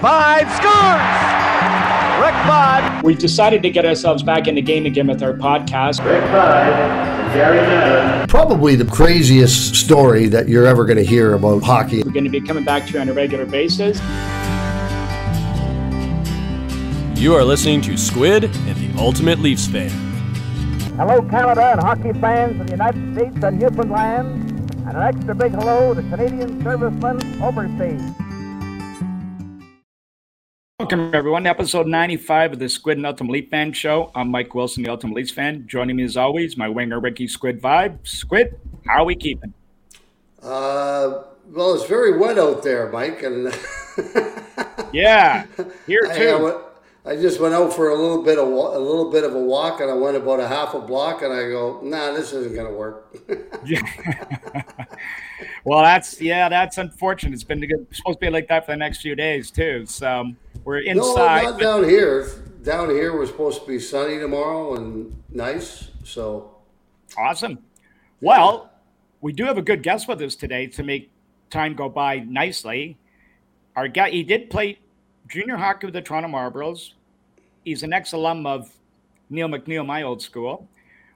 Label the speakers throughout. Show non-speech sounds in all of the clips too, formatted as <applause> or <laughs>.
Speaker 1: five, scores! Rick Vaive.
Speaker 2: We decided to get ourselves back in the game again with our podcast.
Speaker 3: Rick Vaive, Gary Madden.
Speaker 4: Probably the craziest story that you're ever going to hear about hockey.
Speaker 2: We're going to be coming back to you on a regular basis.
Speaker 5: You are listening to Squid and the Ultimate Leafs Fan.
Speaker 6: Hello, Canada and hockey fans of the United States and Newfoundland, and an extra big hello to Canadian servicemen overseas.
Speaker 2: Welcome, everyone, to episode 95 of the Squid and Ultimate Leaf Fan Show. I'm Mike Wilson, the Ultimate Leafs fan. Joining me, as always, my winger, Ricky Squid Vaive. Squid, how are we keeping?
Speaker 4: Uh, well, it's very wet out there, Mike, and <laughs>
Speaker 2: yeah, here
Speaker 4: I,
Speaker 2: too.
Speaker 4: I, went, I, just went out for a little bit of a little bit of a walk, and I went about a half a block, and I go, "Nah, this isn't going to work." <laughs> <laughs>
Speaker 2: well, that's yeah, that's unfortunate. It's been good, supposed to be like that for the next few days too. So we're inside.
Speaker 4: No, not down here. Down here, we're supposed to be sunny tomorrow and nice. So
Speaker 2: awesome. Well, we do have a good guest with us today to make time go by nicely. Our guy, he did play junior hockey with the Toronto Marlboros. He's an ex alum of Neil McNeil, my old school.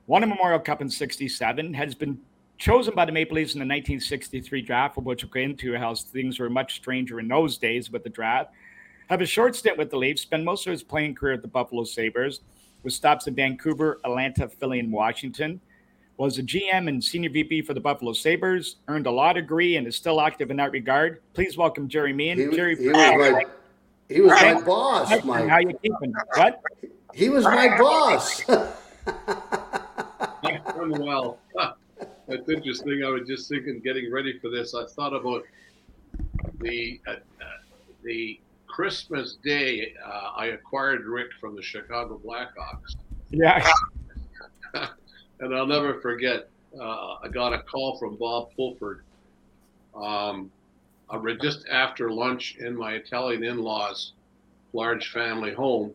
Speaker 2: Won a Memorial Cup in '67. Has been chosen by the Maple Leafs in the 1963 draft, for which we'll get into how things were much stranger in those days with the draft. Have a short stint with the Leafs, spent most of his playing career at the Buffalo Sabres, with stops in Vancouver, Atlanta, Philly, and Washington. Was a GM and senior VP for the Buffalo Sabres, earned a law degree, and is still active in that regard. Please welcome Jerry Meehan.
Speaker 4: He,
Speaker 2: Jerry,
Speaker 4: he was my, he was my boss, Mike.
Speaker 2: How you keeping? What?
Speaker 4: He was my boss. <laughs>
Speaker 7: I'm well. That's interesting. I was just thinking, getting ready for this. I thought about the uh, uh, the Christmas Day. Uh, I acquired Rick from the Chicago Blackhawks.
Speaker 2: Yeah. <laughs>
Speaker 7: and I'll never forget. Uh, I got a call from Bob Pulford. Um, just after lunch in my Italian in-laws' large family home,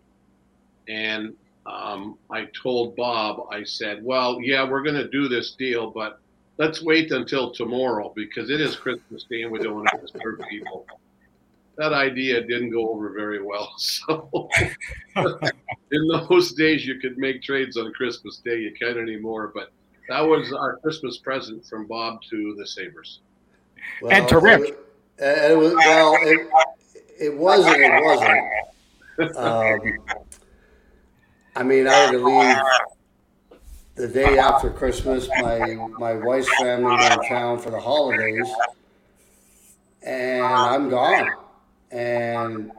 Speaker 7: and um, I told Bob, I said, well, yeah, we're going to do this deal, but let's wait until tomorrow because it is Christmas Day and we don't want to disturb people. That idea didn't go over very well. <laughs> So <laughs> in those days, you could make trades on Christmas Day. You can't anymore, but that was our Christmas present from Bob to the Sabres.
Speaker 2: Well, and to Rick.
Speaker 4: It, it was, well, it, it was and it wasn't. Um, I mean, I had to leave the day after Christmas. My my wife's family went in town for the holidays, and I'm gone. And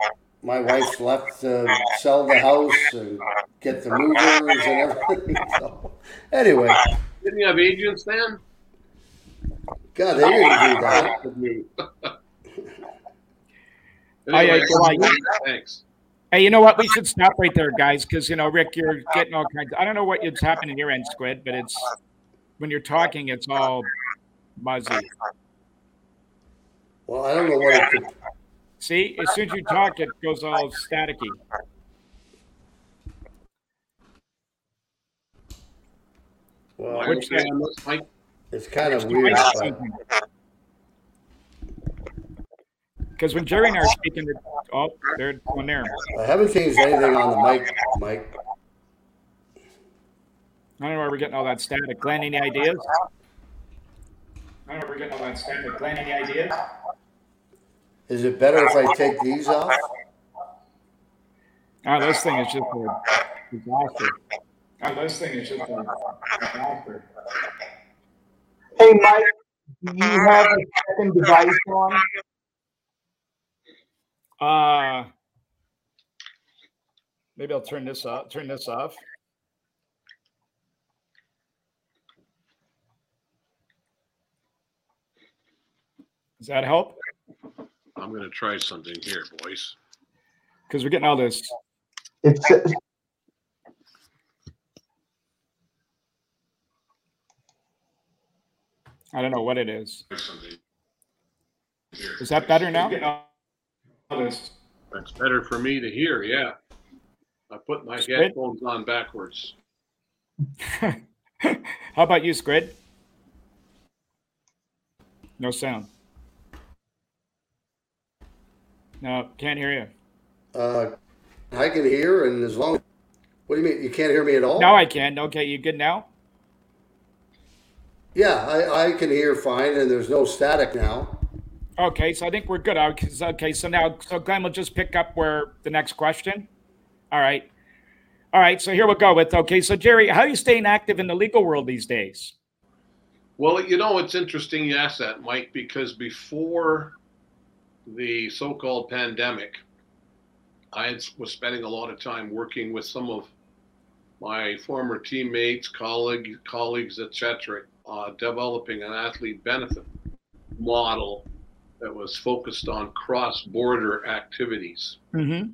Speaker 4: my wife's left to sell the house and get the movers and everything. <laughs> So, anyway,
Speaker 7: didn't you have agents then?
Speaker 4: God, they didn't do that. <laughs> <laughs>
Speaker 7: anyway, thanks.
Speaker 2: Hey, you know what? We should stop right there, guys, because you know, Rick, you're getting all kinds. Of, I don't know what what is happening here end, Squid, but it's when you're talking, it's all muzzy.
Speaker 4: Well, I don't know what it could.
Speaker 2: See, as soon as you talk, it goes all staticky.
Speaker 4: Well,
Speaker 7: Which,
Speaker 4: it's kind of weird.
Speaker 2: Because when Jerry and I are speaking, oh, they're going there.
Speaker 4: I haven't changed anything on the mic, Mike.
Speaker 2: I don't know where we're getting all that static. Glenn, any ideas? I don't know where we're getting all that static. Glenn, any ideas?
Speaker 4: Is it better if I take these off?
Speaker 2: Oh, this thing is just a disaster. Oh, this thing is just a disaster.
Speaker 6: Hey, Mike, do you have a second device on?
Speaker 2: Uh, maybe I'll turn this off. Turn this off. Does that help?
Speaker 7: I'm going to try something here, boys.
Speaker 2: Because we're getting all this.
Speaker 6: It's.
Speaker 2: I don't know what it is. Is that better now?
Speaker 7: That's better for me to hear. Yeah. I put my Squid? headphones on backwards. <laughs>
Speaker 2: How about you, Squid? No sound. No, can't hear you.
Speaker 4: Uh, I can hear, and as long as what do you mean? You can't hear me at all?
Speaker 2: No, I can. Okay, you good now?
Speaker 4: Yeah, I, I can hear fine, and there's no static now.
Speaker 2: Okay, so I think we're good. Okay, so now, so Glenn will just pick up where the next question. All right. All right, so here we'll go with. Okay, so Jerry, how are you staying active in the legal world these days?
Speaker 7: Well, you know, it's interesting you ask that, Mike, because before the so called pandemic, I was spending a lot of time working with some of my former teammates, colleagues, colleagues, etc., uh, developing an athlete benefit model that was focused on cross-border activities.
Speaker 2: Mm-hmm.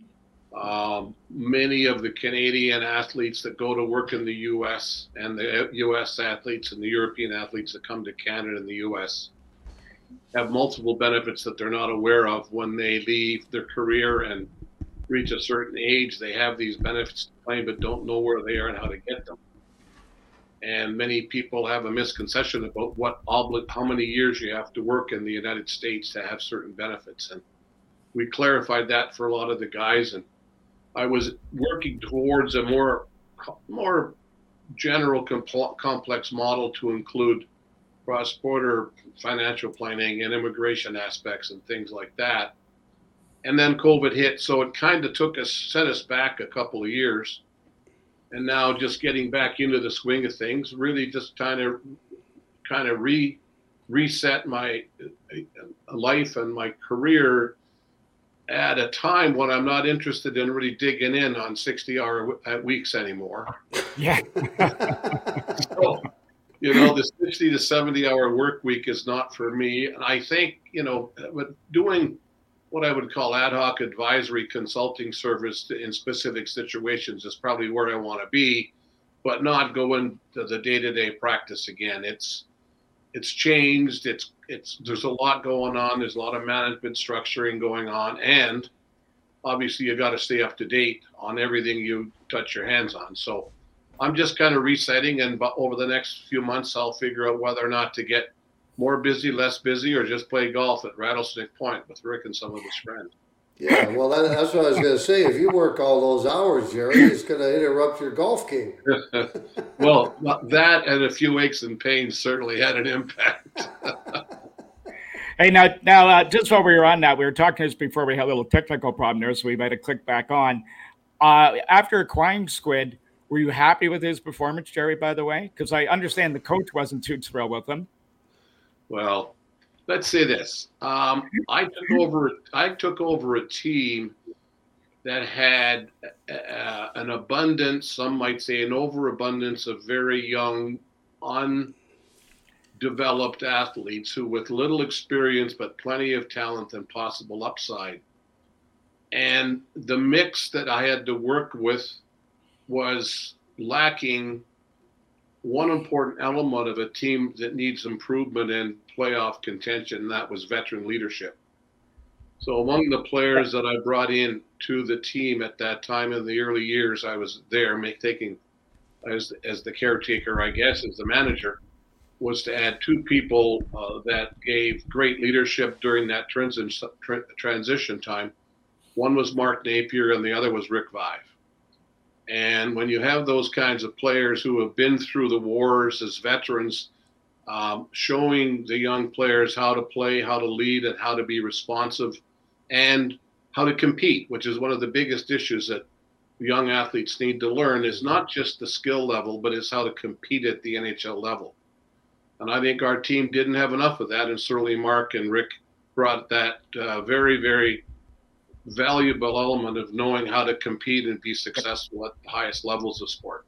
Speaker 7: Um, many of the Canadian athletes that go to work in the U.S. and the U.S. athletes and the European athletes that come to Canada and the U.S. have multiple benefits that they're not aware of when they leave their career and reach a certain age. They have these benefits to claim but don't know where they are and how to get them. And many people have a misconception about what obli- how many years you have to work in the United States to have certain benefits. And we clarified that for a lot of the guys. And I was working towards a more more general compl- complex model to include cross-border financial planning and immigration aspects and things like that. And then COVID hit, so it kind of took us set us back a couple of years and now just getting back into the swing of things, really just kind of kind of re reset my uh, life and my career at a time when I'm not interested in really digging in on 60 hour weeks anymore.
Speaker 2: Yeah. <laughs>
Speaker 7: so, you know, the 60 to 70 hour work week is not for me. And I think, you know, but doing what I would call ad hoc advisory consulting service in specific situations is probably where I want to be, but not go into the day-to-day practice again. It's it's changed. It's it's there's a lot going on. There's a lot of management structuring going on, and obviously you got to stay up to date on everything you touch your hands on. So I'm just kind of resetting, and over the next few months, I'll figure out whether or not to get more busy, less busy, or just play golf at Rattlesnake Point with Rick and some of his friends.
Speaker 4: Yeah, well, that, that's what I was going to say. If you work all those hours, Jerry, it's going to interrupt your golf game. <laughs> <laughs>
Speaker 7: well, that and a few aches and pains certainly had an impact. <laughs>
Speaker 2: hey, now, now, uh, just while we were on that, we were talking this before we had a little technical problem there, so we might have clicked back on. Uh, after acquiring Squid, were you happy with his performance, Jerry? By the way, because I understand the coach wasn't too thrilled with him.
Speaker 7: Well, let's say this: um, I took over. I took over a team that had uh, an abundance, some might say an overabundance of very young, undeveloped athletes who, with little experience but plenty of talent and possible upside. And the mix that I had to work with was lacking one important element of a team that needs improvement and playoff contention, and that was veteran leadership. So among the players that I brought in to the team at that time in the early years, I was there taking as as the caretaker, I guess, as the manager, was to add two people uh, that gave great leadership during that transition transition time. One was Mark Napier, and the other was Rick Vaive. And when you have those kinds of players who have been through the wars as veterans, um, showing the young players how to play, how to lead, and how to be responsive, and how to compete, which is one of the biggest issues that young athletes need to learn, is not just the skill level, but it's how to compete at the NHL level. And I think our team didn't have enough of that, and certainly Mark and Rick brought that uh, very, very valuable element of knowing how to compete and be successful at the highest levels of sport.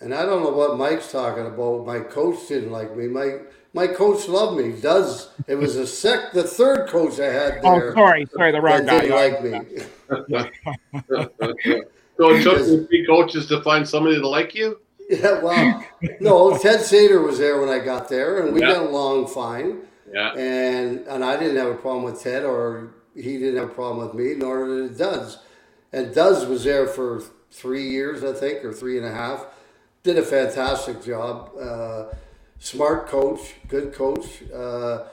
Speaker 4: And I don't know what Mike's talking about. My coach didn't like me. My my coach loved me. Does it was a sec the third coach I had oh, there.
Speaker 2: Oh, sorry, sorry, the wrong
Speaker 4: guy.
Speaker 2: Didn't
Speaker 7: like me. <laughs> so it took three coaches to find somebody to like you.
Speaker 4: Yeah, well, no, Ted Sator was there when I got there, and we yeah. got along fine.
Speaker 7: Yeah.
Speaker 4: And and I didn't have a problem with Ted or he didn't have a problem with me, nor did Duz. And Duz was there for three years, I think, or three and a half. Did a fantastic job. Uh, smart coach, good coach. Uh,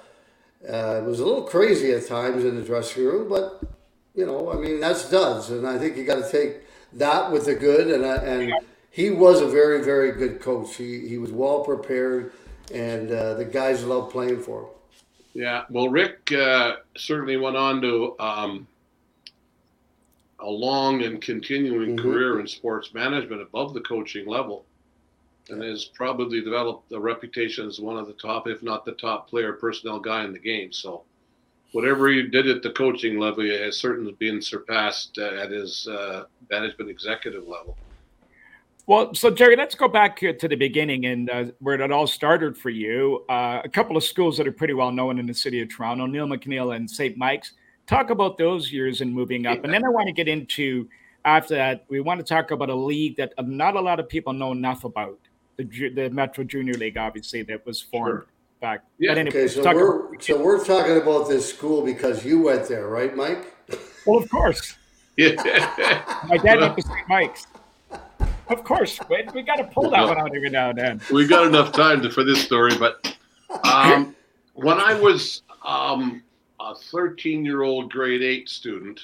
Speaker 4: uh, it was a little crazy at times in the dressing room, but you know, I mean, that's does, and I think you got to take that with the good, and uh, and he was a very very good coach. He he was well prepared, and uh, the guys loved playing for him.
Speaker 7: Yeah, well, Rick uh, certainly went on to um, a long and continuing
Speaker 4: Mhm.
Speaker 7: career in sports management above the coaching level, and has probably developed a reputation as one of the top, if not the top player personnel guy in the game. So, whatever he did at the coaching level has certainly been surpassed uh, at his uh, management executive level.
Speaker 2: Well, so Jerry, let's go back to the beginning and uh, where it all started for you. Uh, a couple of schools that are pretty well known in the city of Toronto, Neil McNeil and St. Mike's. Talk about those years and moving up. And then I want to get into, after that, we want to talk about a league that not a lot of people know enough about the, the Metro Junior League, obviously, that was formed
Speaker 7: Sure.
Speaker 2: back.
Speaker 7: Yeah.
Speaker 2: Anyway,
Speaker 4: Okay, so
Speaker 2: talk
Speaker 4: we're
Speaker 2: about-
Speaker 4: so we're talking about this school because you went there, right, Mike?
Speaker 2: well, of course.
Speaker 7: Yeah.
Speaker 2: My dad went to <laughs> St. Mike's. Of course. We, we got to pull that one out every now and then.
Speaker 7: we got enough time to, for this story, but um, <laughs> when I was um, a 13 year old grade eight student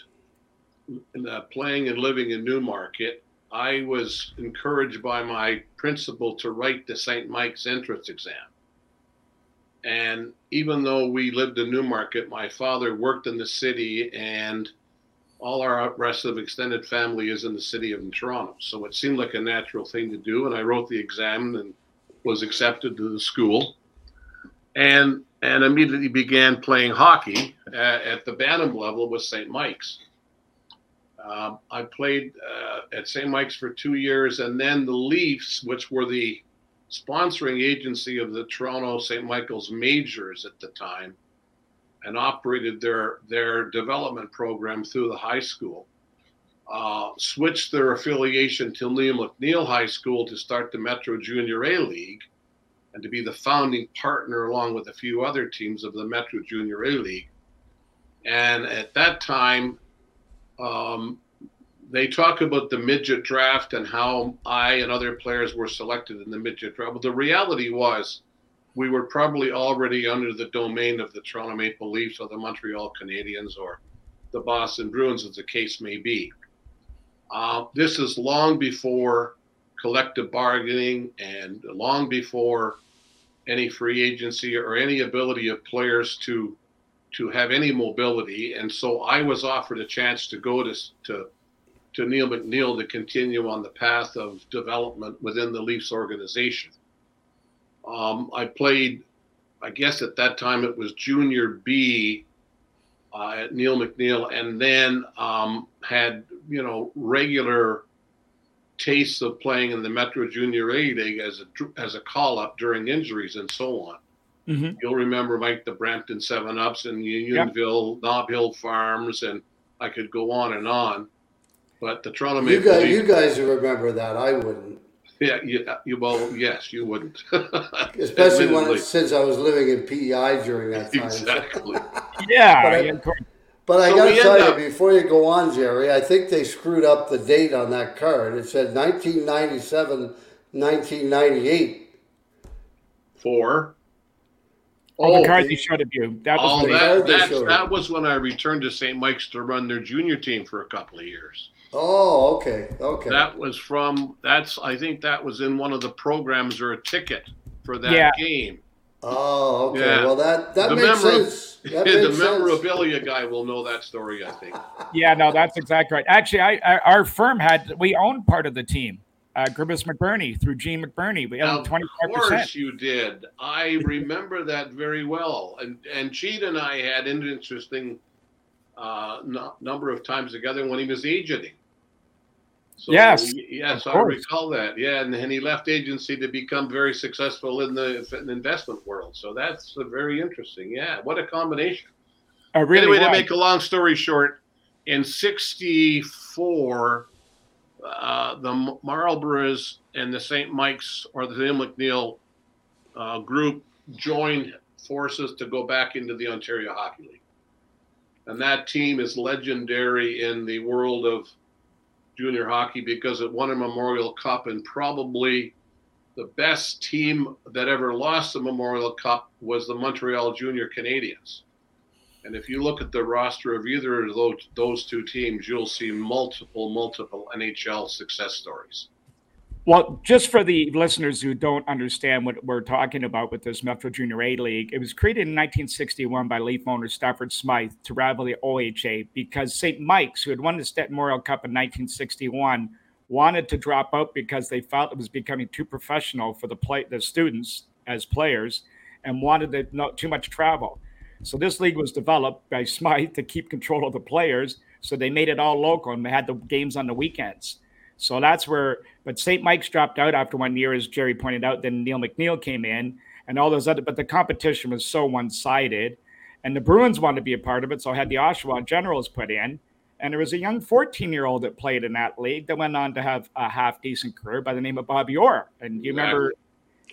Speaker 7: uh, playing and living in Newmarket, I was encouraged by my principal to write the St. Mike's entrance exam. And even though we lived in Newmarket, my father worked in the city and all our rest of extended family is in the city of Toronto. So it seemed like a natural thing to do. And I wrote the exam and was accepted to the school. And and immediately began playing hockey at, at the Bantam level with St. Mike's. Um, I played uh, at St. Mike's for two years, and then the Leafs, which were the sponsoring agency of the Toronto St. Michael's Majors at the time, and operated their their development program through the high school. Uh, switched their affiliation to Neil McNeil High School to start the Metro Junior A League, and to be the founding partner along with a few other teams of the Metro Junior A League. And at that time, um, they talk about the midget draft and how I and other players were selected in the midget draft. But the reality was, we were probably already under the domain of the Toronto Maple Leafs or the Montreal Canadiens or the Boston Bruins, as the case may be. Uh, this is long before collective bargaining and long before any free agency or any ability of players to to have any mobility. And so I was offered a chance to go to to to Neil McNeil to continue on the path of development within the Leafs organization. Um, I played, I guess at that time it was Junior B uh, at Neil McNeil, and then um, had you know regular tastes of playing in the Metro Junior A League as a as a call up during injuries and so on.
Speaker 2: Mhm.
Speaker 7: You'll remember Mike the Brampton Seven Ups and Unionville, Knob Hill Farms, and I could go on and on. But the Toronto
Speaker 4: You guys,
Speaker 7: Leafs,
Speaker 4: you guys remember that? I wouldn't,
Speaker 7: yeah, you, uh, you well, yes, you wouldn't, <laughs>
Speaker 4: especially when since I was living in PEI during that time.
Speaker 7: exactly. <laughs>
Speaker 2: Yeah.
Speaker 4: But I-
Speaker 2: yeah.
Speaker 4: But I
Speaker 7: So
Speaker 4: got to
Speaker 7: end
Speaker 4: tell you, before you go on, Jerry, I think they screwed up the date on that card. It said 1997, 1998.
Speaker 7: Four.
Speaker 2: Oh,
Speaker 7: Oh,
Speaker 2: McCarthy showed of you. That was
Speaker 7: oh, that, that, that was when I returned to St. Mike's to run their junior team for a couple of years.
Speaker 4: Oh, okay, okay.
Speaker 7: That was from that's I think that was in one of the programs or a ticket for that
Speaker 2: Yeah.
Speaker 7: game.
Speaker 4: oh, okay.
Speaker 7: Yeah.
Speaker 4: Well, that that
Speaker 7: The
Speaker 4: makes
Speaker 7: memora-
Speaker 4: sense. <laughs> That
Speaker 7: the
Speaker 4: makes sense.
Speaker 7: memorabilia guy will know that story, I think. <laughs>
Speaker 2: Yeah, no, that's exactly right. Actually, I, I our firm had we owned part of the team. Uh, Gribbus McBurney through Gene McBurney. We owned
Speaker 7: Of
Speaker 2: twenty five
Speaker 7: course you did. I remember that very well. And and Cheat and I had an interesting uh, no, number of times together when he was agenting. So,
Speaker 2: Yes,
Speaker 7: yes, I recall that. Yeah, and, and he left agency to become very successful in the investment world. So that's very interesting. Yeah, what a combination.
Speaker 2: Uh, really
Speaker 7: anyway, to make a long story short, in '64, uh, the M- Marlboros and the St. Mike's or the Neil McNeil uh, group joined forces to go back into the Ontario Hockey League. And that team is legendary in the world of junior hockey because it won a Memorial Cup and probably the best team that ever lost the Memorial Cup was the Montreal Junior Canadiens And if you look at the roster of either of those, those two teams, you'll see multiple, multiple NHL success stories.
Speaker 2: Well, just for the listeners who don't understand what we're talking about with this Metro Junior A League, it was created in 1961 by Leaf owner Stafford Smythe to rival the OHA because St. Mike's, who had won the Stet Memorial Cup in 1961, wanted to drop out because they felt it was becoming too professional for the play the students as players and wanted to, not too much travel. So this league was developed by Smythe to keep control of the players. So they made it all local and they had the games on the weekends. So that's where, but St. Mike's dropped out after one year, as Jerry pointed out. Then Neil McNeil came in and all those other, but the competition was so one sided. And the Bruins wanted to be a part of it. So I had the Oshawa Generals put in. And there was a young 14 year old that played in that league that went on to have a half decent career by the name of Bobby Orr. And you remember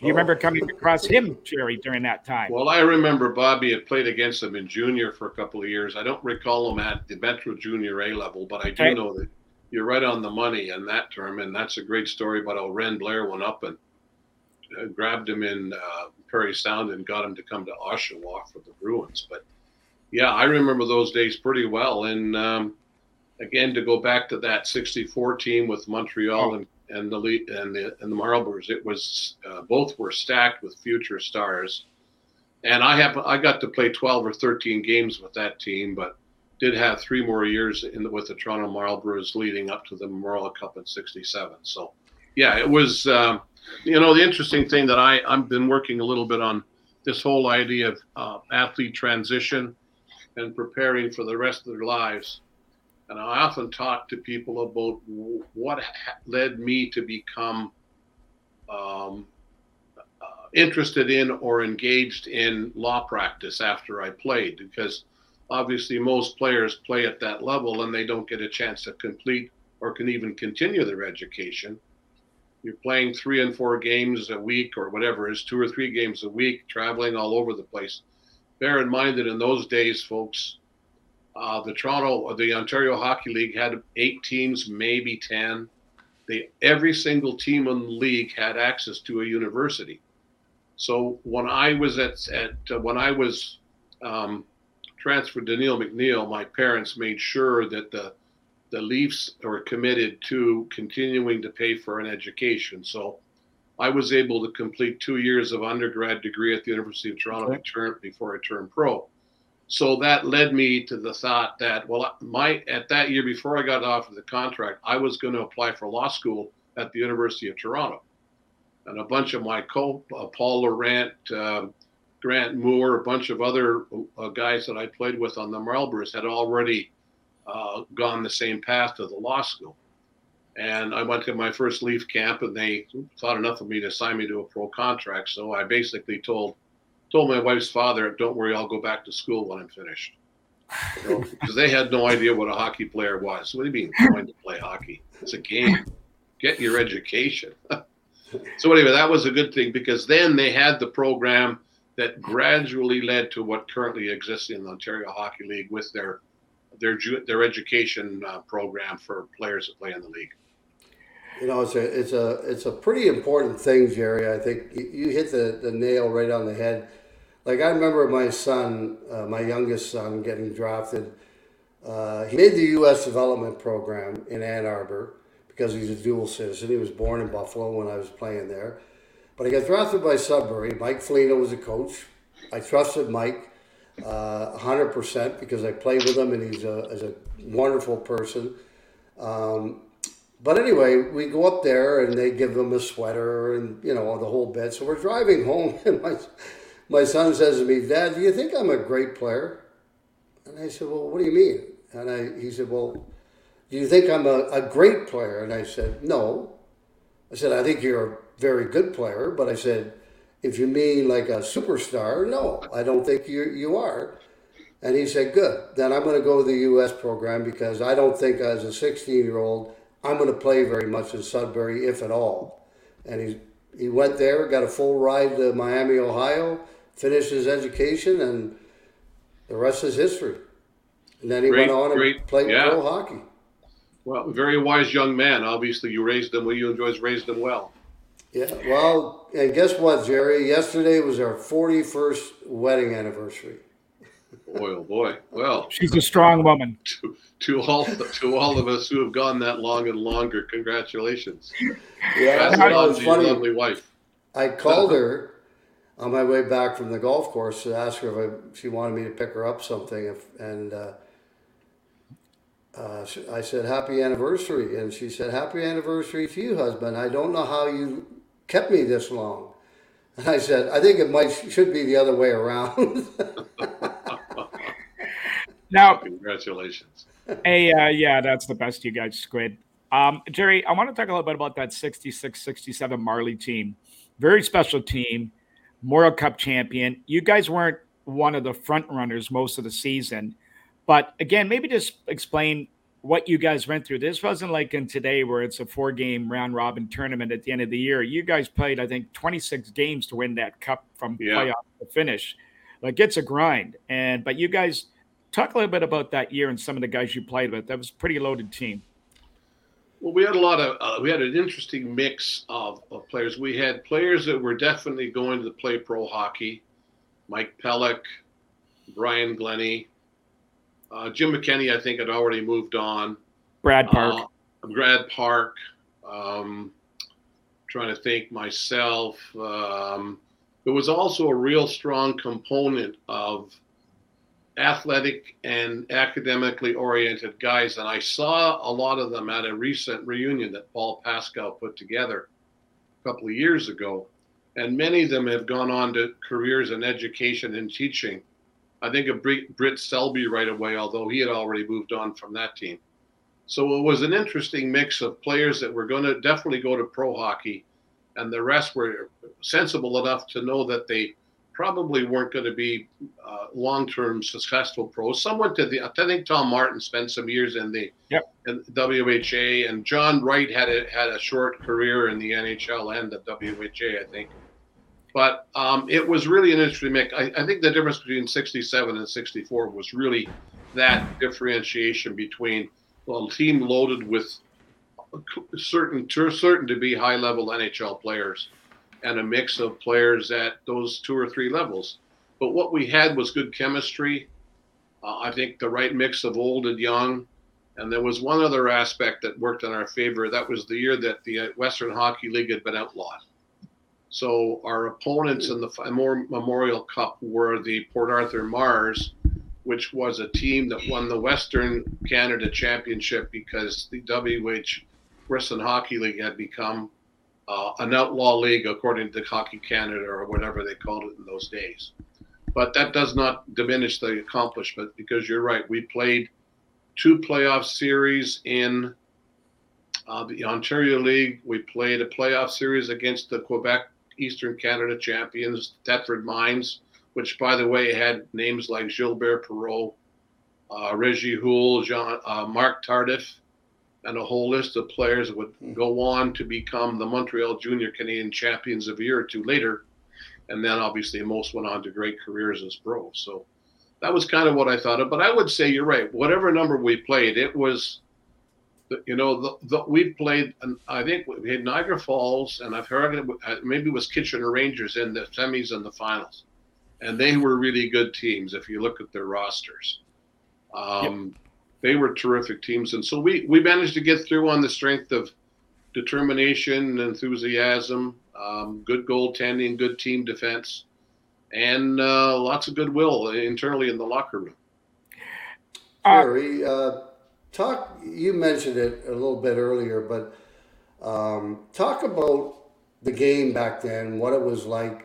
Speaker 2: you remember oh. coming across him, Jerry, during that time?
Speaker 7: Well, I remember Bobby had played against him in junior for a couple of years. I don't recall him at the Metro Junior A level, but I do okay. know that you're right on the money in that term, and that's a great story about how Wren Blair went up and uh, grabbed him in uh, Parry Sound and got him to come to Oshawa for the Bruins. But yeah, I remember those days pretty well. And um, again, to go back to that '64 team with Montreal oh. and and the and the and the Marlboros. It was uh, both were stacked with future stars, and I have I got to play 12 or 13 games with that team, but did have three more years in the, with the Toronto Marlboros leading up to the Memorial Cup in '67. So, yeah, it was. Um, you know, the interesting thing that I I've been working a little bit on this whole idea of uh, athlete transition and preparing for the rest of their lives and I often talk to people about what led me to become um, uh, interested in or engaged in law practice after I played, because obviously most players play at that level and they don't get a chance to complete or can even continue their education. You're playing three and four games a week or whatever is, two or three games a week, traveling all over the place. Bear in mind that in those days, folks, uh, the Toronto, or the Ontario Hockey League had eight teams, maybe ten. They every single team in the league had access to a university. So when I was at at uh, when I was um, transferred to Neil McNeil, my parents made sure that the the Leafs were committed to continuing to pay for an education. So I was able to complete two years of undergrad degree at the University of Toronto okay. before I turned pro so that led me to the thought that well my at that year before i got off of the contract i was going to apply for law school at the university of toronto and a bunch of my co uh, paul laurent uh, grant moore a bunch of other uh, guys that i played with on the marlboros had already uh, gone the same path to the law school and i went to my first leaf camp and they thought enough of me to sign me to a pro contract so i basically told told my wife's father, "Don't worry, I'll go back to school when I'm finished." Because you know, they had no idea what a hockey player was. What do you mean going to play hockey? It's a game. Get your education. <laughs> so anyway, that was a good thing because then they had the program that gradually led to what currently exists in the Ontario Hockey League with their their their education uh, program for players that play in the league.
Speaker 4: You know, it's a it's a it's a pretty important thing, Jerry. I think you hit the, the nail right on the head. Like I remember my son, uh, my youngest son, getting drafted. Uh, he made the U.S. development program in Ann Arbor because he's a dual citizen. He was born in Buffalo when I was playing there, but I got drafted by Sudbury. Mike Foligno was a coach. I trusted Mike uh, 100% because I played with him and he's a, a wonderful person. Um, but anyway, we go up there and they give them a sweater and you know the whole bit. So we're driving home, <laughs> and my my son says to me, "Dad, do you think I'm a great player?" And I said, "Well, what do you mean?" And I he said, "Well, do you think I'm a, a great player?" And I said, "No." I said, "I think you're very good player," but I said, "If you mean like a superstar, no, I don't think you you are." And he said, "Good. Then I'm going to go to the U.S. program because I don't think as a 16 year old." I'm going to play very much in Sudbury, if at all. And he he went there, got a full ride to Miami, Ohio, finished his education, and the rest is history. And then he great, went on and great, played yeah. pro hockey.
Speaker 7: Well, very wise young man. Obviously, you raised him well. You enjoys raised him well.
Speaker 4: Yeah. Well, and guess what, Jerry? Yesterday was our 41st wedding anniversary.
Speaker 7: Boy, oh boy. Well,
Speaker 2: She's a strong woman.
Speaker 7: to, to all to all of us who have gone that long and longer, congratulations.
Speaker 4: Yeah,
Speaker 7: Pass
Speaker 4: you
Speaker 7: it on
Speaker 4: it's
Speaker 7: to your
Speaker 4: funny.
Speaker 7: lovely wife.
Speaker 4: I called her on my way back from the golf course to ask her if, I, if she wanted me to pick her up something, if, and uh, uh, I said happy anniversary, and she said happy anniversary to you, husband. I don't know how you kept me this long. And I said I think it might should be the other way around. <laughs>
Speaker 2: Now,
Speaker 7: Congratulations.
Speaker 2: Hey, uh, yeah, that's the best you guys, Squid. Um, Jerry, I want to talk a little bit about that 66 67 Marley team. Very special team, Memorial Cup champion. You guys weren't one of the front runners most of the season. But again, maybe just explain what you guys went through. This wasn't like in today where it's a four game round robin tournament at the end of the year. You guys played, I think, 26 games to win that cup from
Speaker 7: Yeah.
Speaker 2: playoff to finish. Like it's a grind. And but you guys talk a little bit about that year and some of the guys you played with. That was a pretty loaded team.
Speaker 7: Well, we had a lot of uh, we had an interesting mix of, of players. We had players that were definitely going to play pro hockey, Mike Pelyk, Brian Glennie, uh, Jim McKenny. I think had already moved on.
Speaker 2: Brad Park.
Speaker 7: Uh, Brad Park. Um, trying to think myself. Um, there was also a real strong component of athletic and academically oriented guys, and I saw a lot of them at a recent reunion that Paul Pascal put together a couple of years ago. And many of them have gone on to careers in education and teaching. I think of Brit Selby right away, although he had already moved on from that team. So it was an interesting mix of players that were going to definitely go to pro hockey, and the rest were sensible enough to know that they probably weren't going to be uh, long-term successful pros. Some went to the. I think Tom Martin spent some years in the
Speaker 2: Yep.
Speaker 7: in WHA, and John Wright had a had a short career in the NHL and the WHA, I think. But um, it was really an interesting mix. I, I think the difference between 67 and 64 was really that differentiation between a team loaded with certain certain to be high level NHL players and a mix of players at those two or three levels. But what we had was good chemistry. Uh, I think the right mix of old and young. And there was one other aspect that worked in our favor. That was the year that the uh, Western Hockey League had been outlawed. So our opponents in the Memorial Cup were the Port Arthur Marrs, which was a team that won the Western Canada Championship because the WH Western Hockey League had become uh, an outlaw league according to Hockey Canada or whatever they called it in those days. But that does not diminish the accomplishment because you're right. We played two playoff series in uh, the Ontario League. We played a playoff series against the Quebec Eastern Canada champions, Thetford Mines, which, by the way, had names like Gilbert Perreault, uh, Reggie Houle, Jean, uh, Marc Tardif, and a whole list of players would go on to become the Montreal Junior Canadian champions of a year or two later. And then obviously most went on to great careers as pros. So that was kind of what I thought of. But I would say you're right. Whatever number we played, it was, you know, the, the, we played, and I think we had Niagara Falls, and I've heard it, uh, maybe it was Kitchener Rangers in the semis and the finals. And they were really good teams if you look at their rosters. Um, They were terrific teams. And so we, we managed to get through on the strength of determination, enthusiasm, um, good goaltending, good team defense, and uh, lots of goodwill internally in the locker room.
Speaker 2: Uh,
Speaker 4: Jerry, uh, talk. You mentioned it a little bit earlier, but um, talk about the game back then. What it was like.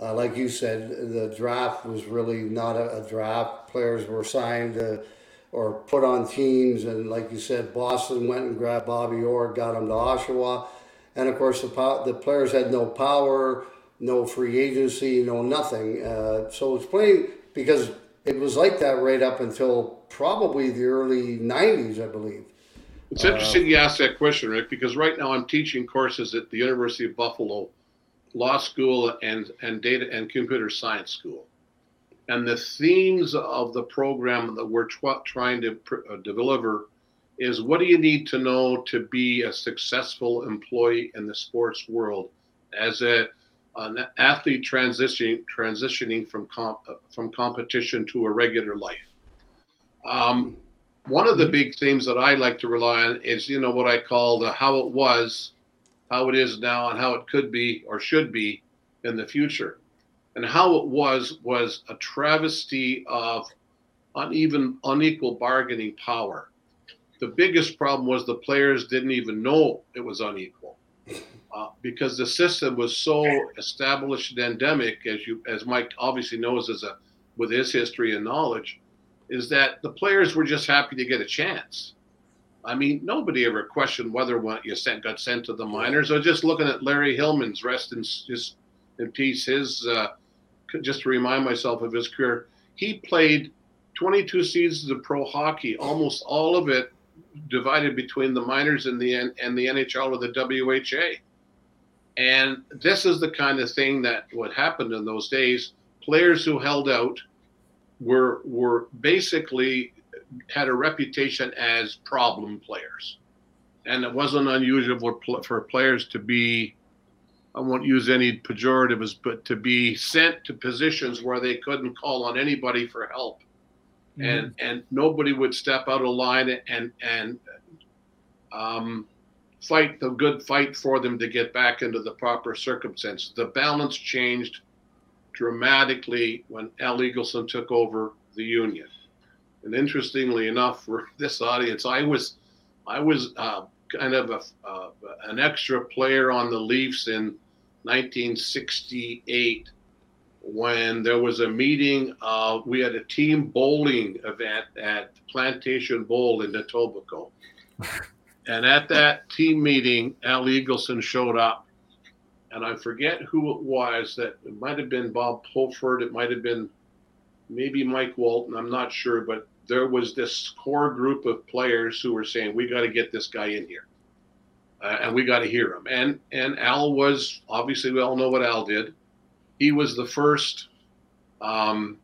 Speaker 4: Uh, like you said, the draft was really not a, a draft. Players were signed to, or put on teams, and like you said, Boston went and grabbed Bobby Orr, got him to Oshawa, and of course the the players had no power, no free agency, no nothing. Uh, so it's playing because it was like that right up until probably the early '90s, I believe.
Speaker 7: It's interesting you ask that question, Rick, because right now I'm teaching courses at the University of Buffalo Law School and, and Data and Computer Science School. And the themes of the program that we're tw- trying to pr- uh, deliver is what do you need to know to be a successful employee in the sports world as a an athlete transitioning transitioning from comp, from competition to a regular life. Um, one of the big themes that I like to rely on is you know what I call the how it was, how it is now, and how it could be or should be in the future. And how it was was a travesty of uneven, unequal bargaining power. The biggest problem was the players didn't even know it was unequal. Uh, because the system was so established and endemic, as you, as Mike obviously knows, as a with his history and knowledge, is that the players were just happy to get a chance. I mean, nobody ever questioned whether what you sent got sent to the minors. Or just looking at Larry Hillman's rest in just in peace. His uh, just to remind myself of his career, he played 22 seasons of pro hockey, almost all of it divided between the minors and the and the NHL or the WHA. And this is the kind of thing that what happened in those days. Players who held out were were basically had a reputation as problem players, and it wasn't unusual for, for players to be. I won't use any pejoratives, but to be sent to positions where they couldn't call on anybody for help, mm-hmm. and and nobody would step out of line and and um, fight the good fight for them to get back into the proper circumstances. The balance changed dramatically when Al Eagleson took over the union. And interestingly enough, for <laughs> this audience, I was I was uh, kind of a, uh, an extra player on the Leafs in 1968 when there was a meeting. Uh, we had a team bowling event at Plantation Bowl in Etobicoke. <laughs> and at that team meeting, Al Eagleson showed up and I forget who it was that it might have been Bob Pulford, it might have been maybe Mike Walton, I'm not sure, but there was this core group of players who were saying, "We got to get this guy in here, uh, and we got to hear him." And and Al was obviously we all know what Al did. He was the first um,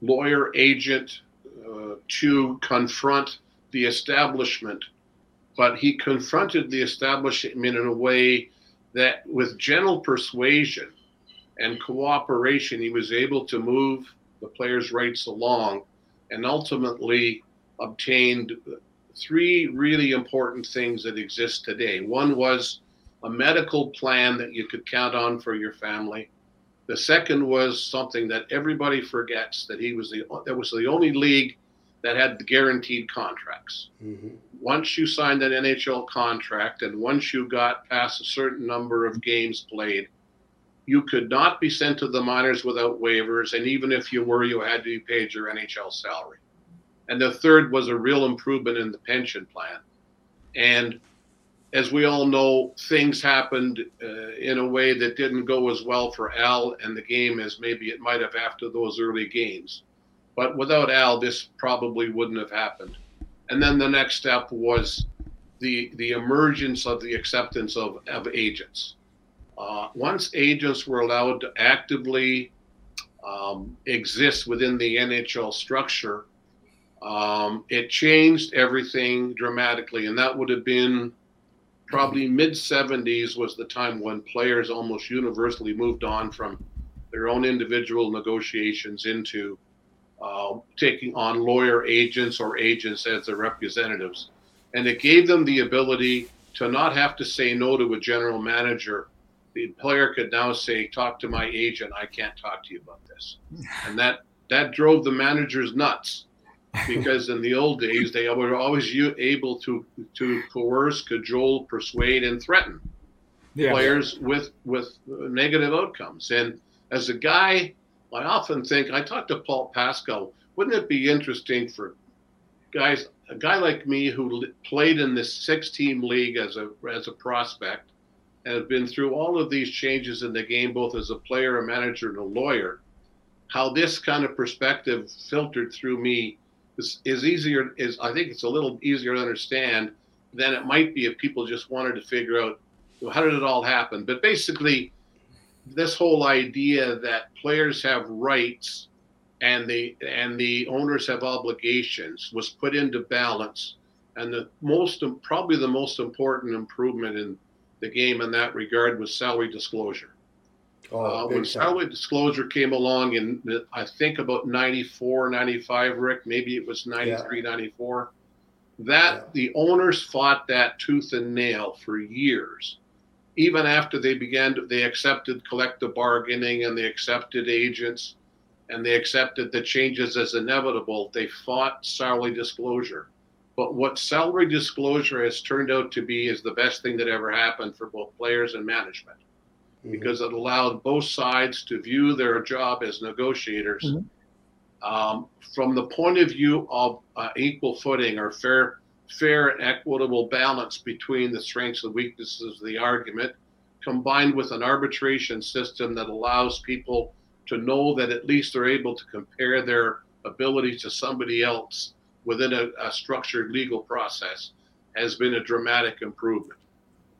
Speaker 7: lawyer agent uh, to confront the establishment, but he confronted the establishment in a way that with gentle persuasion and cooperation, he was able to move the players' rights along and ultimately obtained three really important things that exist today. One was a medical plan that you could count on for your family. The second was something that everybody forgets that he was the that was the only league that had the guaranteed contracts. Mm-hmm. Once you signed an NHL contract and once you got past a certain number of games played, you could not be sent to the minors without waivers. And even if you were, you had to be paid your NHL salary. And the third was a real improvement in the pension plan. And as we all know, things happened uh, in a way that didn't go as well for Al and the game as maybe it might have after those early games. But without Al, this probably wouldn't have happened. And then the next step was the the emergence of the acceptance of, of agents. Uh, once agents were allowed to actively um, exist within the NHL structure, um, it changed everything dramatically. And that would have been probably mid 70s was the time when players almost universally moved on from their own individual negotiations into uh, taking on lawyer agents or agents as their representatives. And it gave them the ability to not have to say no to a general manager. The player could now say, "Talk to my agent. I can't talk to you about this," and that that drove the managers nuts because in the old days they were always able to to coerce, cajole, persuade, and threaten yeah. players with with negative outcomes. And as a guy I often think I talked to Paul Pascal. Wouldn't it be interesting for guys, a guy like me who played in this six-team league as a as a prospect, and have been through all of these changes in the game, both as a player, a manager, and a lawyer, how this kind of perspective filtered through me is, is easier. Is I think it's a little easier to understand than it might be if people just wanted to figure out well, how did it all happen. But basically this whole idea that players have rights and the and the owners have obligations was put into balance and the most probably the most important improvement in the game in that regard was salary disclosure
Speaker 4: Oh,
Speaker 7: Uh, when
Speaker 4: time.
Speaker 7: salary disclosure came along in, I think about 94, 95, Rick, maybe it was 93, 94. That
Speaker 4: Yeah.
Speaker 7: the owners fought that tooth and nail for years. Even after they began to, they accepted collective bargaining and they accepted agents and they accepted the changes as inevitable, they fought salary disclosure. But what salary disclosure has turned out to be is the best thing that ever happened for both players and management
Speaker 4: Mhm.
Speaker 7: because it allowed both sides to view their job as negotiators
Speaker 2: Mhm.
Speaker 7: um, from the point of view of uh, equal footing or fair, fair and equitable balance between the strengths and weaknesses of the argument, combined with an arbitration system that allows people to know that at least they're able to compare their ability to somebody else within a, a structured legal process, has been a dramatic improvement.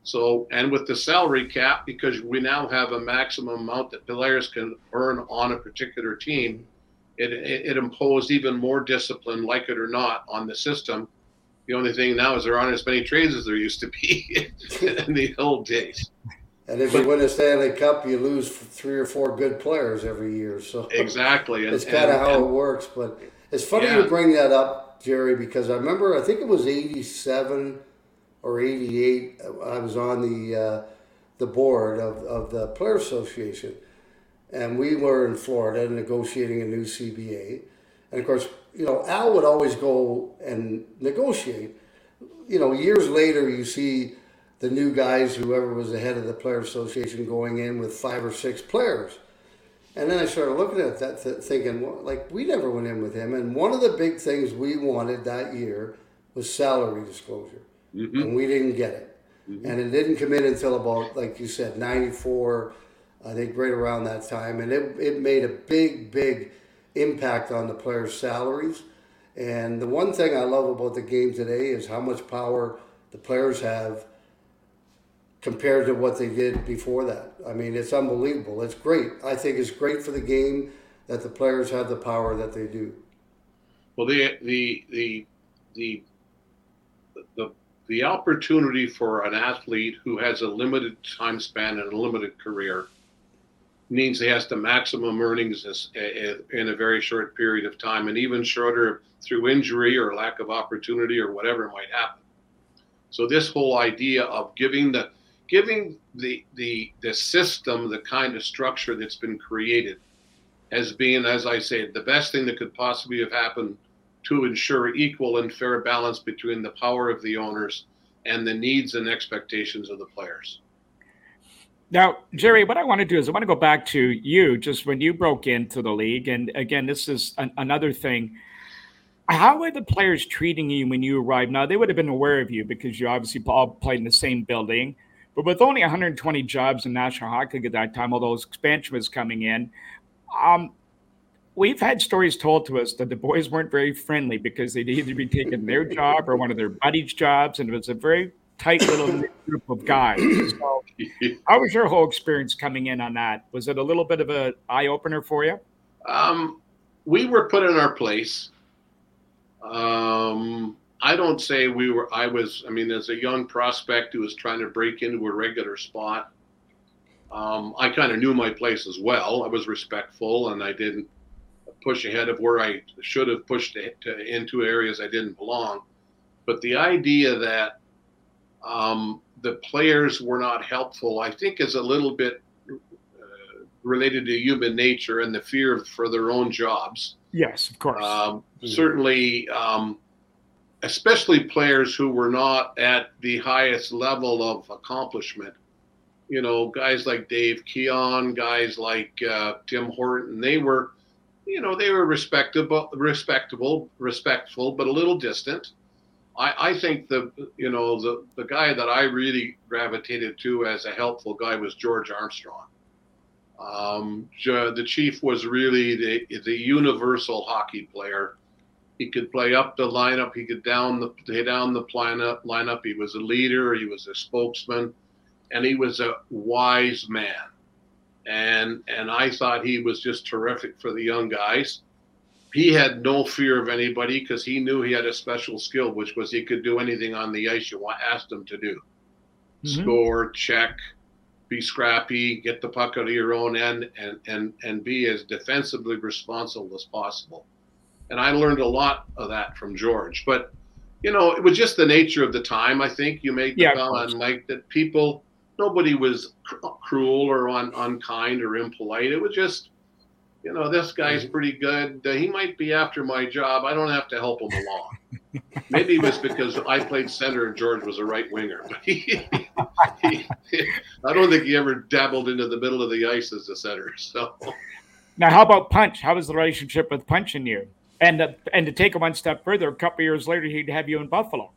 Speaker 7: So, and with the salary cap, because we now have a maximum amount that players can earn on a particular team, it, it, it imposed even more discipline, like it or not, on the system. The only thing now is there aren't as many trades as there used to be <laughs> in the old days.
Speaker 4: And if you win a Stanley Cup, you lose three or four good players every year. So
Speaker 7: Exactly. And,
Speaker 4: it's kind of how
Speaker 7: and-
Speaker 4: it works. But it's funny
Speaker 7: Yeah.
Speaker 4: you bring that up, Jerry, because I remember I think it was '87 or '88. I was on the uh, the board of, of the Player Association, and we were in Florida negotiating a new CBA. And of course, you know, Al would always go and negotiate. You know, years later, you see the new guys, whoever was the head of the Player Association, going in with five or six players. And then I started looking at that, th- thinking, well, like, we never went in with him. And one of the big things we wanted that year was salary disclosure. Mm-hmm. And we didn't get it. Mm-hmm. And it didn't come in until about, like you said, 94, I think right around that time. And it, it made a big, big impact on the players' salaries. And the one thing I love about the game today is how much power the players have compared to what they did before that. I mean, it's unbelievable. It's great. I think it's great for the game that the players have the power that they do.
Speaker 7: Well, the the the the the opportunity for an athlete who has a limited time span and a limited career means he has the maximum earnings in a very short period of time, and even shorter through injury or lack of opportunity or whatever might happen. So this whole idea of giving the giving the the the system the kind of structure that's been created as being, as I said, the best thing that could possibly have happened to ensure equal and fair balance between the power of the owners and the needs and expectations of the players.
Speaker 2: Now, Jerry, what I want to do is I want to go back to you just when you broke into the league. And again, this is an, another thing. How were the players treating you when you arrived? Now, they would have been aware of you because you obviously all played in the same building. But with only 120 jobs in National Hockey League at that time, although expansion was coming in, um, we've had stories told to us that the boys weren't very friendly because they'd either be taking their job or one of their buddies' jobs, and it was a very tight little <coughs> group of guys. So, how was your whole experience coming in on that? Was it a little bit of an eye opener for you?
Speaker 7: Um, we were put in our place. Um, I don't say we were. I was. I mean, as a young prospect who was trying to break into a regular spot, um, I kind of knew my place as well. I was respectful, and I didn't push ahead of where I should have pushed to, to, into areas I didn't belong. But the idea that um, the players were not helpful, I think, is a little bit uh, related to human nature and the fear for their own jobs.
Speaker 2: Yes, of course.
Speaker 7: Um, certainly, um, especially players who were not at the highest level of accomplishment. You know, guys like Dave Keon, guys like uh, Tim Horton, they were, you know, they were respectable, respectable, respectful, but a little distant. I, I think the, you know, the the guy that I really gravitated to as a helpful guy was George Armstrong. Um, the chief was really the the universal hockey player. He could play up the lineup. He could down the down the lineup. Lineup. He was a leader. He was a spokesman, and he was a wise man. And and I thought he was just terrific for the young guys. He had no fear of anybody because he knew he had a special skill, which was he could do anything on the ice you asked him to do
Speaker 2: Mhm.
Speaker 7: score, check, be scrappy, get the puck out of your own end, and and and be as defensively responsible as possible. And I learned a lot of that from George. But you know, it was just the nature of the time. I think you made the
Speaker 2: Yeah,
Speaker 7: comment. Mike, that people, nobody was cr- cruel or un, unkind or impolite. It was just, you know, this guy's
Speaker 2: Mm-hmm.
Speaker 7: pretty good. Uh, he might be after my job. I don't have to help him along. Maybe it was because I played center and George was a right winger. But he, <laughs> he, I don't think he ever dabbled into the middle of the ice as a center. So
Speaker 2: Now, how about Punch? How was the relationship with Punch and you? And uh, and to take it one step further, a couple years later, he'd have you in Buffalo.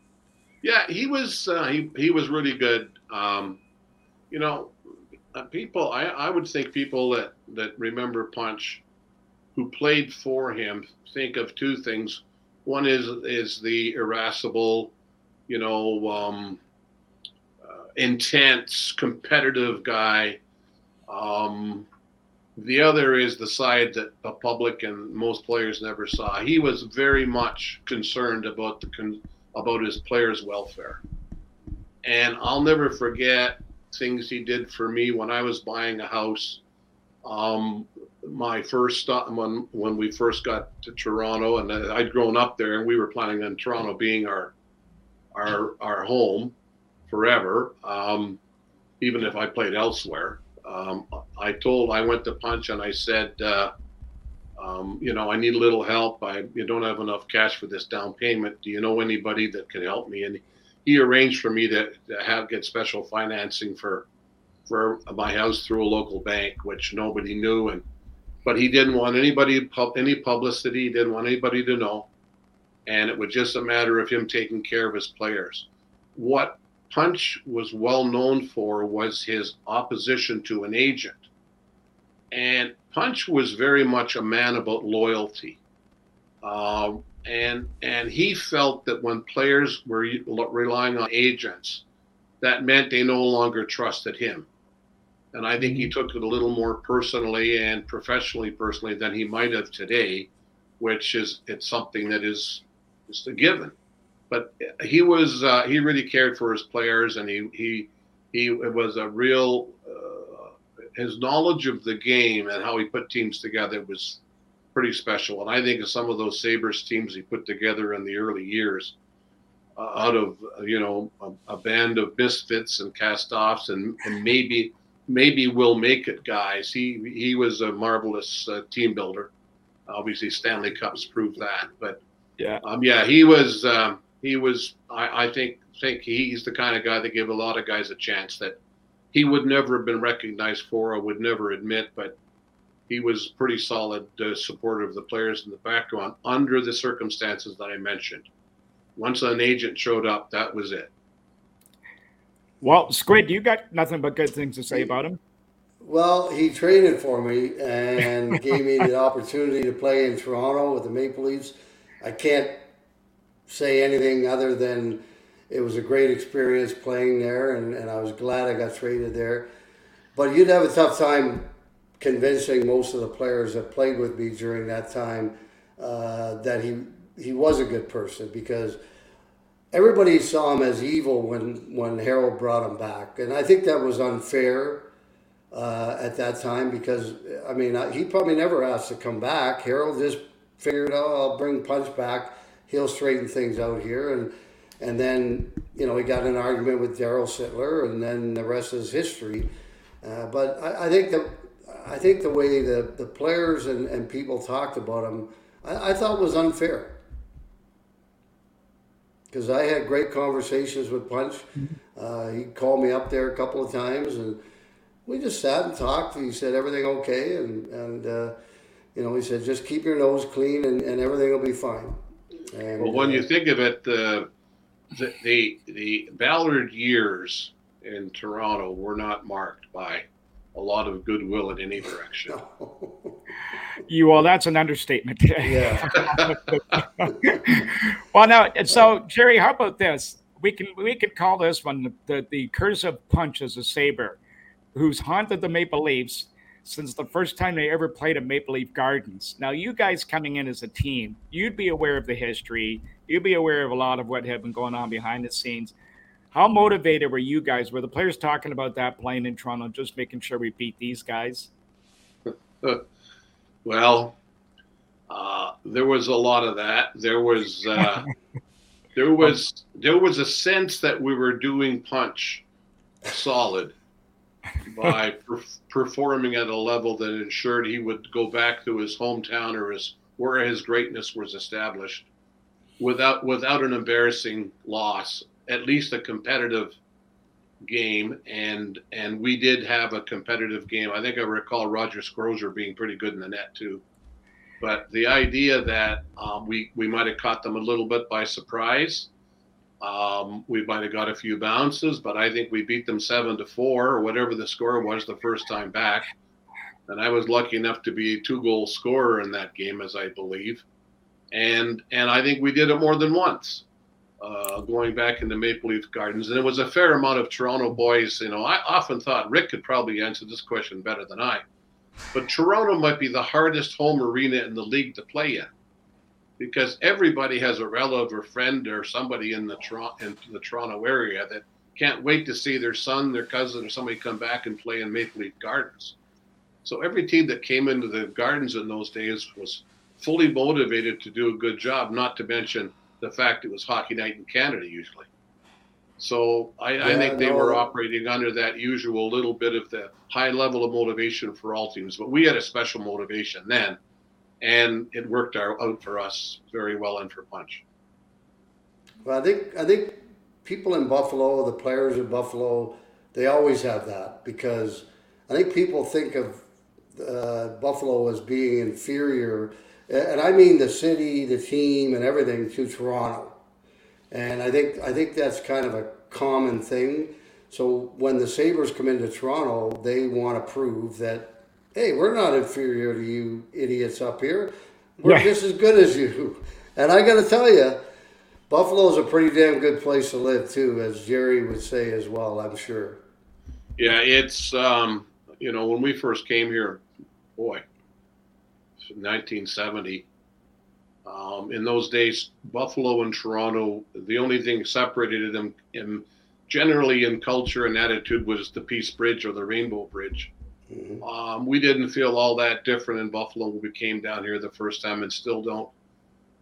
Speaker 7: yeah, he was uh, he he was really good. Um, you know, uh, people I, I would think people that that remember Punch, who played for him, think of two things. One is is the irascible, you know, um, uh, intense, competitive guy. Um, the other is the side that the public and most players never saw. He was very much concerned about the con- about his players' welfare, and I'll never forget things he did for me when I was buying a house. Um, my first stop when when we first got to Toronto, and I'd grown up there, and we were planning on Toronto being our our our home forever. Um, even if I played elsewhere, um, I told I went to Punch and I said, uh, um, you know, I need a little help. I you don't have enough cash for this down payment. Do you know anybody that can help me? And he arranged for me to, to have get special financing for for my house through a local bank, which nobody knew. And but he didn't want anybody any publicity. He didn't want anybody to know. And it was just a matter of him taking care of his players. What Punch was well known for was his opposition to an agent. And Punch was very much a man about loyalty. Um, and and he felt that when players were relying on agents, that meant they no longer trusted him. And I think he took it a little more personally and professionally personally than he might have today, which is it's something that is just a given. But he was uh, he really cared for his players, and he he he it was a real uh, his knowledge of the game and how he put teams together was pretty special. And I think of some of those Sabres teams he put together in the early years, uh, out of uh, you know a, a band of misfits and cast-offs, and, and maybe maybe will make it guys. He he was a marvelous uh, team builder. Obviously, Stanley Cups proved that. But
Speaker 2: Yeah.
Speaker 7: um, yeah, he was um, he was. I, I think think he's the kind of guy that give a lot of guys a chance that he would never have been recognized for or would never admit, but he was pretty solid uh, supporter of the players in the background under the circumstances that I mentioned. Once an agent showed up, that was it.
Speaker 2: Well, Squid, you got nothing but good things to say about him.
Speaker 4: Well, he traded for me and <laughs> gave me the opportunity to play in Toronto with the Maple Leafs. I can't say anything other than it was a great experience playing there, and, and I was glad I got traded there. But you'd have a tough time convincing most of the players that played with me during that time uh, that he he was a good person because everybody saw him as evil when when Harold brought him back, and I think that was unfair uh, at that time because I mean he probably never asked to come back. Harold just figured, oh, I'll bring Punch back. He'll straighten things out here, and and then you know he got an argument with Daryl Sittler, and then the rest is history. Uh, but I, I think that I think the way the, the players and, and people talked about him, I, I thought was unfair. Because I had great conversations with Punch. Uh, he called me up there a couple of times, and we just sat and talked. He said everything okay, and and uh, you know he said just keep your nose clean, and, and everything will be fine. And,
Speaker 7: Well, when
Speaker 4: uh,
Speaker 7: you think of it, the the the, the Ballard years in Toronto were not marked by a lot of goodwill in any direction. <laughs>
Speaker 2: You well, that's an understatement. <laughs>
Speaker 4: yeah,
Speaker 2: well, now, so Jerry, how about this? We can we could call this one the, the, the curse of punch as a Sabre, who's haunted the Maple Leafs since the first time they ever played at Maple Leaf Gardens. Now, you guys coming in as a team, you'd be aware of the history. You'd be aware of a lot of what had been going on behind the scenes. How motivated were you guys? Were the players talking about that playing in Toronto, just making sure we beat these guys? <laughs>
Speaker 7: well, uh, there was a lot of that. There was uh, <laughs> there was there was a sense that we were doing punch solid by <laughs> per- performing at a level that ensured he would go back to his hometown or his where his greatness was established without without an embarrassing loss at least a competitive game and and we did have a competitive game i think i recall Roger Crozier being pretty good in the net too but the idea that um, we we might have caught them a little bit by surprise um, we might have got a few bounces, but I think we beat them seven to four or whatever the score was the first time back. And I was lucky enough to be a two goal scorer in that game, as I believe. And and I think we did it more than once, uh, going back into Maple Leaf Gardens. And it was a fair amount of Toronto boys. You know, I often thought Rick could probably answer this question better than I. But Toronto might be the hardest home arena in the league to play in because everybody has a relative or friend or somebody in the Toronto in the Toronto area that can't wait to see their son, their cousin, or somebody come back and play in Maple Leaf Gardens. So every team that came into the Gardens in those days was fully motivated to do a good job. Not to mention the fact it was hockey night in Canada usually. So I, yeah, I think they no. were operating under that usual little bit of the high level of motivation for all teams. But we had a special motivation then and it worked out for us very well and for Punch.
Speaker 4: Well, I think I think people in Buffalo, the players in Buffalo, they always have that because I think people think of uh, Buffalo as being inferior, and I mean the city, the team, and everything to Toronto. And I think I think that's kind of a common thing. So when the Sabres come into Toronto, they want to prove that hey, we're not inferior to you idiots up here. We're yeah. just as good as you. And I got to tell you, Buffalo's a pretty damn good place to live too, as Jerry would say as well. I'm sure.
Speaker 7: Yeah, it's um, you know when we first came here, boy, 1970. Um, in those days, Buffalo and Toronto, the only thing separated them in generally in culture and attitude was the Peace Bridge or the Rainbow Bridge. Mm-hmm. Um, we didn't feel all that different in Buffalo when we came down here the first time, and still don't.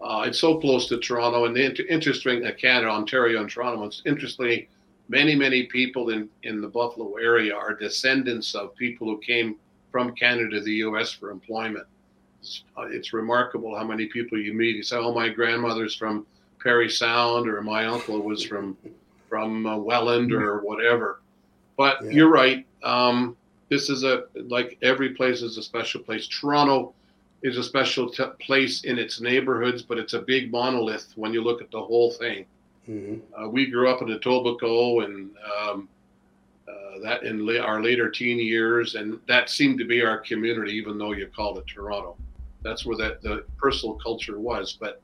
Speaker 7: Uh, it's so close to Toronto, and the inter- interesting uh, Canada, Ontario, and Toronto. It's interestingly, many many people in in the Buffalo area are descendants of people who came from Canada to the U.S. for employment. It's, uh, it's remarkable how many people you meet. You say, "Oh, my grandmother's from Parry Sound," or "My uncle was from from uh, Welland," or whatever. But yeah. you're right. Um, this is a like every place is a special place. Toronto is a special t- place in its neighborhoods, but it's a big monolith when you look at the whole thing. Mm-hmm. Uh, we grew up in Etobicoke and um, uh, that in la- our later teen years, and that seemed to be our community, even though you called it Toronto. That's where that the personal culture was. But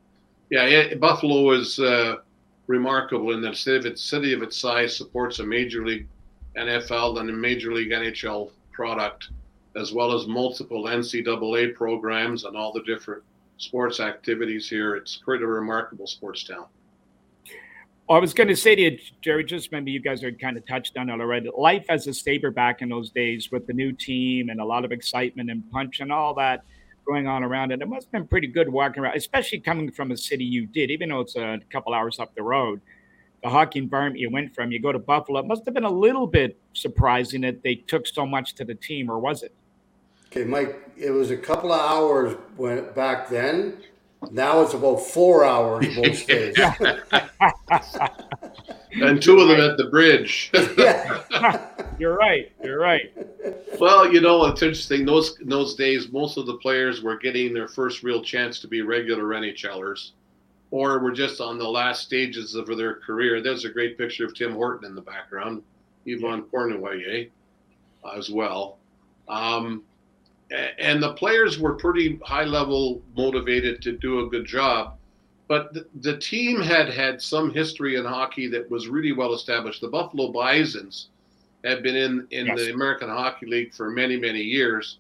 Speaker 7: yeah, it, Buffalo is uh, remarkable in that city of its city of its size supports a major league NFL and a major league NHL product, as well as multiple NCAA programs and all the different sports activities here. It's quite a remarkable sports town.
Speaker 2: I was going to say to you, Jerry, just maybe you guys are kind of touched on it already. Life as a Sabre back in those days with the new team and a lot of excitement and punch and all that going on around it. It must have been pretty good walking around, especially coming from a city you did, even though it's a couple hours up the road the hockey environment you went from. You go to Buffalo. It must have been a little bit surprising that they took so much to the team, or was it?
Speaker 4: Okay, Mike. It was a couple of hours back then. Now it's about four hours most <laughs> days. <laughs>
Speaker 7: and two of them at the bridge. <laughs>
Speaker 2: You're right. You're right.
Speaker 7: Well, you know, it's interesting. Those those days, most of the players were getting their first real chance to be regular NHLers or were just on the last stages of their career. There's a great picture of Tim Horton in the background, Yvon Cournoyer as well. Um, and the players were pretty high level motivated to do a good job. But the, the team had had some history in hockey that was really well established. The Buffalo Bisons had been in, in yes. the American Hockey League for many, many years.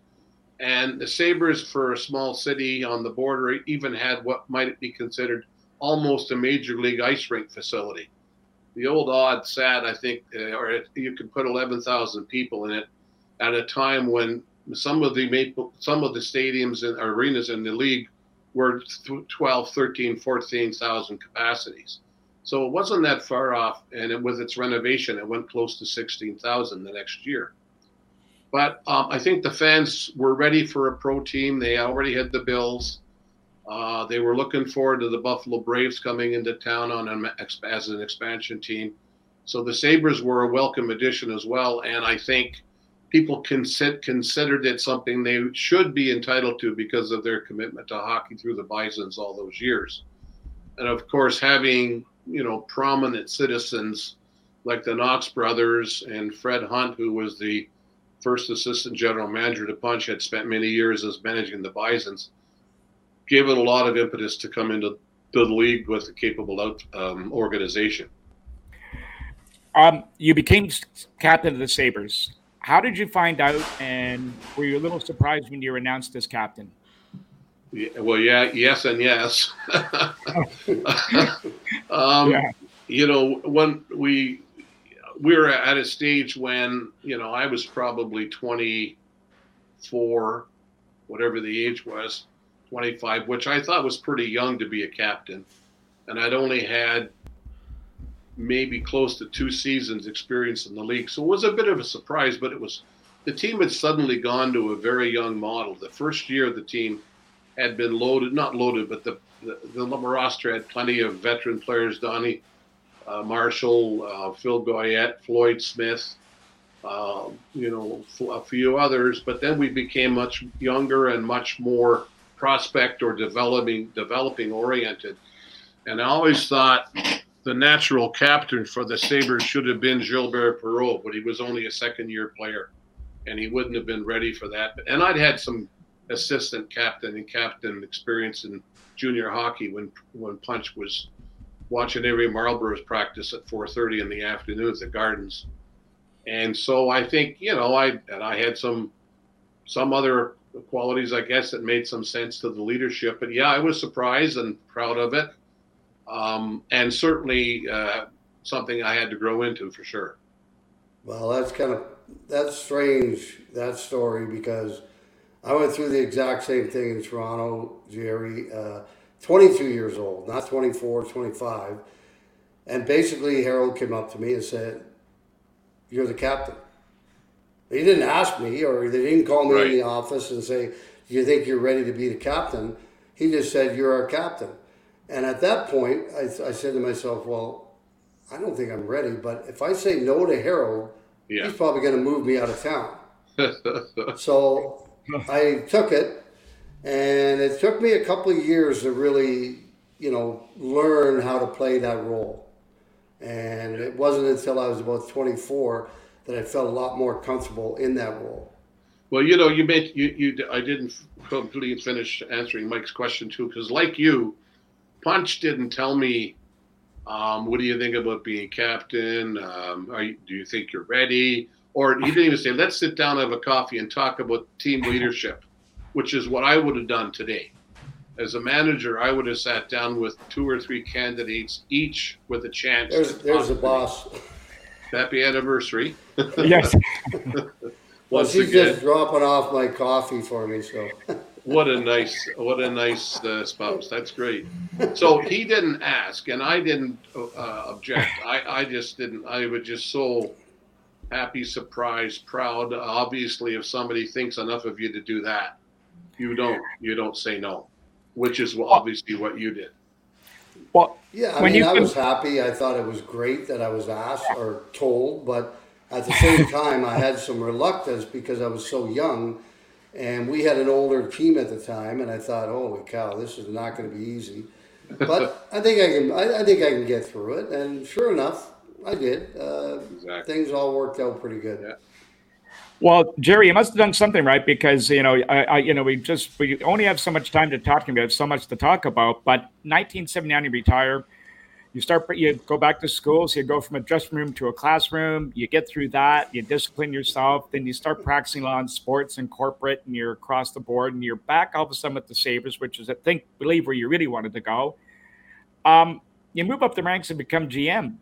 Speaker 7: And the Sabres, for a small city on the border, even had what might be considered almost a major league ice rink facility. the old Aud sat, I think, uh, or it, you could put 11,000 people in it at a time when some of the maple, some of the stadiums and arenas in the league were 12, 13, 14,000 capacities. So it wasn't that far off. And it, with its renovation, it went close to 16,000 the next year. But um, I think the fans were ready for a pro team. They already had the Bills. Uh, they were looking forward to the Buffalo Braves coming into town on an, as an expansion team. So the Sabres were a welcome addition as well. And I think people consider, considered it something they should be entitled to because of their commitment to hockey through the Bisons all those years. And of course, having you know prominent citizens like the Knox brothers and Fred Hunt, who was the first assistant general manager to Punch, had spent many years as managing the Bisons gave it a lot of impetus to come into the league with a capable out, um, organization.
Speaker 2: Um, you became captain of the Sabres. How did you find out, and were you a little surprised when you were announced as captain?
Speaker 7: Yeah, well, yeah, yes, and yes. <laughs> um, yeah. You know, when we we were at a stage when you know I was probably twenty four, whatever the age was, 25, which I thought was pretty young to be a captain. And I'd only had maybe close to two seasons experience in the league. So it was a bit of a surprise, but it was the team had suddenly gone to a very young model. The first year the team had been loaded, not loaded, but the the, the roster had plenty of veteran players, Donnie uh, Marshall, uh, Phil Goyette, Floyd Smith, uh, you know, a few others. But then we became much younger and much more prospect or developing developing oriented. And I always thought the natural captain for the Sabres should have been Gilbert Perreault, but he was only a second year player and he wouldn't have been ready for that. And I'd had some assistant captain and captain experience in junior hockey when when Punch was watching every Marlboros practice at 4:30 in the afternoon at the Gardens. And so I think, you know, I and I had some some other qualities, I guess, that made some sense to the leadership. But yeah, I was surprised and proud of it, um, and certainly uh, something I had to grow into for sure.
Speaker 4: Well, that's kind of that's strange that story because I went through the exact same thing in Toronto, Jerry. Uh, 22 years old, not 24, 25. And basically, Harold came up to me and said, You're the captain. He didn't ask me, or they didn't call me right. in the office and say, "Do you think you're ready to be the captain?" He just said, "You're our captain." And at that point, I, I said to myself, "Well, I don't think I'm ready, but if I say no to Harold, yeah. he's probably going to move me out of town." <laughs> so I took it, and it took me a couple of years to really, you know, learn how to play that role. And it wasn't until I was about 24 that I felt a lot more comfortable in that role.
Speaker 7: Well, you know, you made you you. I didn't completely finish answering Mike's question too, because like you, Punch didn't tell me. Um, what do you think about being captain? Um, you, do you think you're ready? Or he didn't even say, let's sit down, have a coffee, and talk about team leadership, which is what I would have done today. As a manager, I would have sat down with two or three candidates, each with a chance.
Speaker 4: There's, there's a boss.
Speaker 7: Happy anniversary.
Speaker 2: yes. <laughs>
Speaker 4: well, she's again, just dropping off my coffee for me. So. <laughs>
Speaker 7: what a nice, what a nice uh, spouse. That's great. So he didn't ask, and I didn't uh, object. I, I just didn't. I was just so happy, surprised, proud. Obviously, if somebody thinks enough of you to do that, you don't. You don't say no, which is obviously what you did.
Speaker 4: Well, yeah, I mean, I was happy. I thought it was great that I was asked or told, but at the same <laughs> time, I had some reluctance because I was so young, and we had an older team at the time, and I thought, holy cow, this is not going to be easy. But <laughs> I think I can. I, I, think I can get through it, and sure enough, I did. Uh, exactly. Things all worked out pretty good. Yeah.
Speaker 2: Well, Jerry, you must have done something right because you know, I, I, you know, we just we only have so much time to talk about, so much to talk about. But 1979, you retire. You start, you go back to school. So you go from a dressing room to a classroom. You get through that. You discipline yourself. Then you start practicing law in sports and corporate, and you're across the board. And you're back all of a sudden with the Sabres, which is, I think, believe where you really wanted to go. Um, you move up the ranks and become GM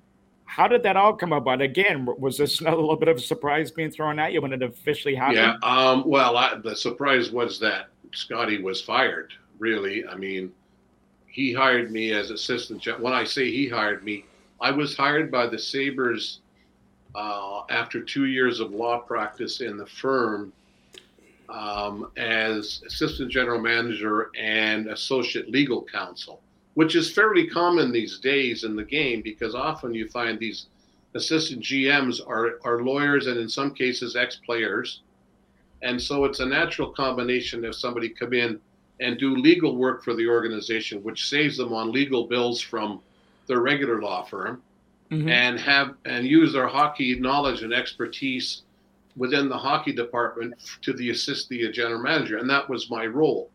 Speaker 2: How did that all come about? Again, was this <laughs> a little bit of a surprise being thrown at you when it officially happened?
Speaker 7: Yeah. Um, well, I, the surprise was that Scotty was fired. Really, I mean, he hired me as assistant. general. When I say he hired me, I was hired by the Sabres uh, after two years of law practice in the firm um, as assistant general manager and associate legal counsel, which is fairly common these days in the game because often you find these assistant GMs are, are lawyers and in some cases ex players. And so it's a natural combination if somebody come in and do legal work for the organization, which saves them on legal bills from their regular law firm, mm-hmm. and have and use their hockey knowledge and expertise within the hockey department to the assist the general manager, and that was my role.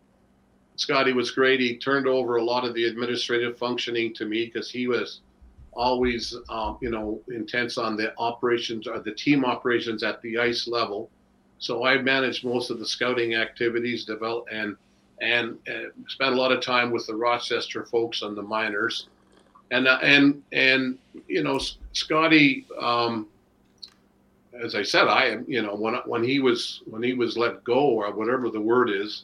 Speaker 7: Scotty was great. He turned over a lot of the administrative functioning to me because he was always, um, you know, intense on the operations or the team operations at the ice level. So I managed most of the scouting activities, develop and and uh, spent a lot of time with the Rochester folks on the minors, and uh, and and you know, Scotty. Um, as I said, I am, you know, when when he was when he was let go or whatever the word is,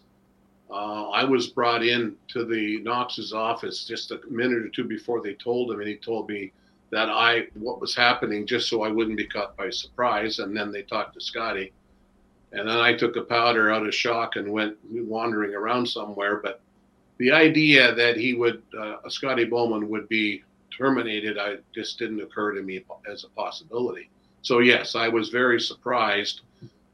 Speaker 7: uh, I was brought in to the Knox's office just a minute or two before they told him, and he told me that I what was happening just so I wouldn't be caught by surprise. And then they talked to Scotty, and then I took a powder out of shock and went wandering around somewhere. But the idea that he would, uh, Scotty Bowman would be terminated, I just didn't occur to me as a possibility. So yes, I was very surprised,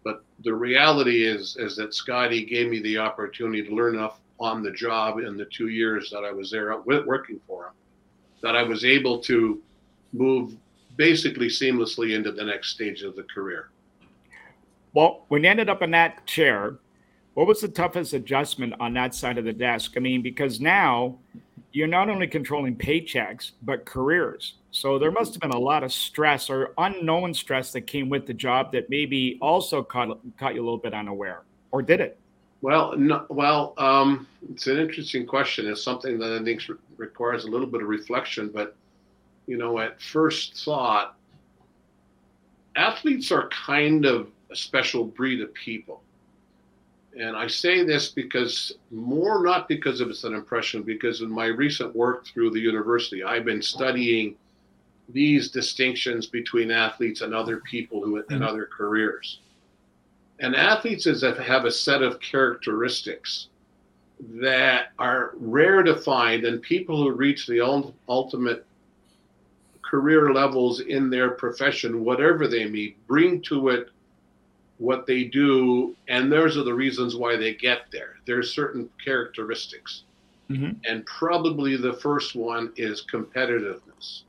Speaker 7: but the reality is is that Scotty gave me the opportunity to learn enough on the job in the two years that I was there working for him, that I was able to move basically seamlessly into the next stage of the career.
Speaker 2: Well, when you ended up in that chair, what was the toughest adjustment on that side of the desk? I mean, because now you're not only controlling paychecks, but careers. So there must have been a lot of stress or unknown stress that came with the job that maybe also caught, caught you a little bit unaware, or did it?
Speaker 7: Well, no, well, um, it's an interesting question. It's something that I think requires a little bit of reflection. But you know, at first thought, athletes are kind of a special breed of people. And I say this because more not because of it's an impression, because in my recent work through the university, I've been studying these distinctions between athletes and other people who in mm-hmm. other careers. And athletes is have a set of characteristics that are rare to find, and people who reach the ultimate career levels in their profession, whatever they may, bring to it what they do, and those are the reasons why they get there. There's certain characteristics. Mm-hmm. And probably the first one is competitiveness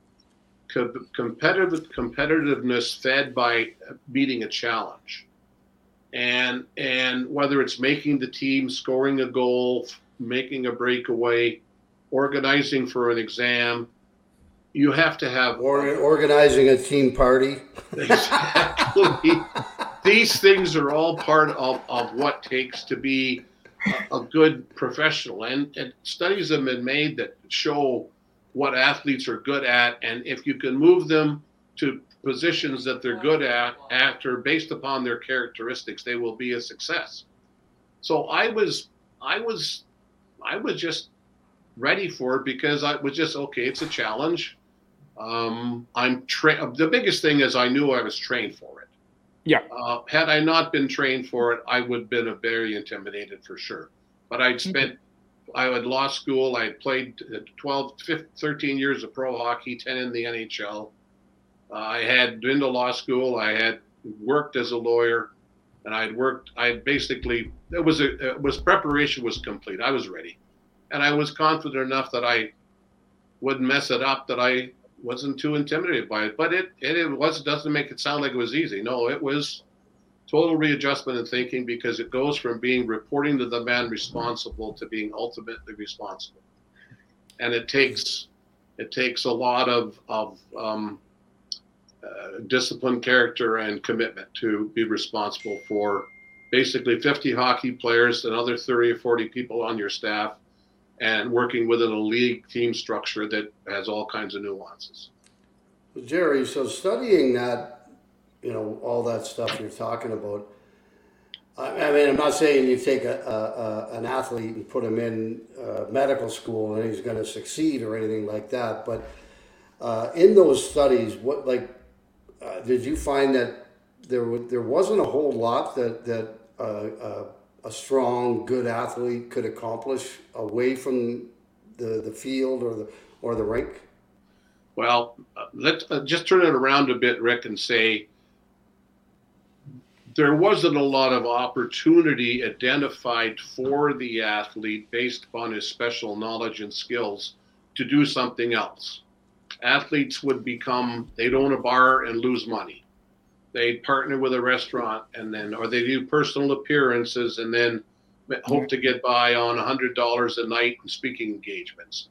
Speaker 7: co- competitive competitiveness fed by meeting a challenge, and and whether it's making the team, scoring a goal, making a breakaway, organizing for an exam, you have to have
Speaker 4: or organizing a team party. <laughs>
Speaker 7: Exactly. These things are all part of, of what takes to be a, a good professional, and, and studies have been made that show what athletes are good at, and if you can move them to positions that they're good at after based upon their characteristics, they will be a success. So I was I was I was just ready for it because I was just okay, it's a challenge. Um, I'm trained. The biggest thing is I knew I was trained for it.
Speaker 2: Yeah.
Speaker 7: Uh, had I not been trained for it, I would have been a very intimidated for sure. But I'd spent I had law school. I played 12, 15, 13 years of pro hockey, 10 in the NHL. Uh, I had been to law school. I had worked as a lawyer, and I had worked. I basically it was a it was preparation was complete. I was ready, and I was confident enough that I wouldn't mess it up. That I wasn't too intimidated by it. But it it, it was doesn't make it sound like it was easy. No, it was total readjustment in thinking because it goes from being reporting to the man responsible to being ultimately responsible and it takes it takes a lot of of um, uh, discipline character and commitment to be responsible for basically 50 hockey players another 30 or 40 people on your staff and working within a league team structure that has all kinds of nuances
Speaker 4: Jerry, so studying that, you know, all that stuff you're talking about. I, mean, I'm not saying you take a, a, a an athlete and put him in uh, medical school and he's going to succeed or anything like that. But uh, in those studies, what like uh, did you find that there w- there wasn't a whole lot that that uh, uh, a strong, good athlete could accomplish away from the, the field or the or the rink?
Speaker 7: Well, uh, let's uh, just turn it around a bit, Rick, and say there wasn't a lot of opportunity identified for the athlete based upon his special knowledge and skills to do something else. Athletes would become, they'd own a bar and lose money. They'd partner with a restaurant and then, or they do personal appearances and then hope to get by on $100 a night in speaking engagements.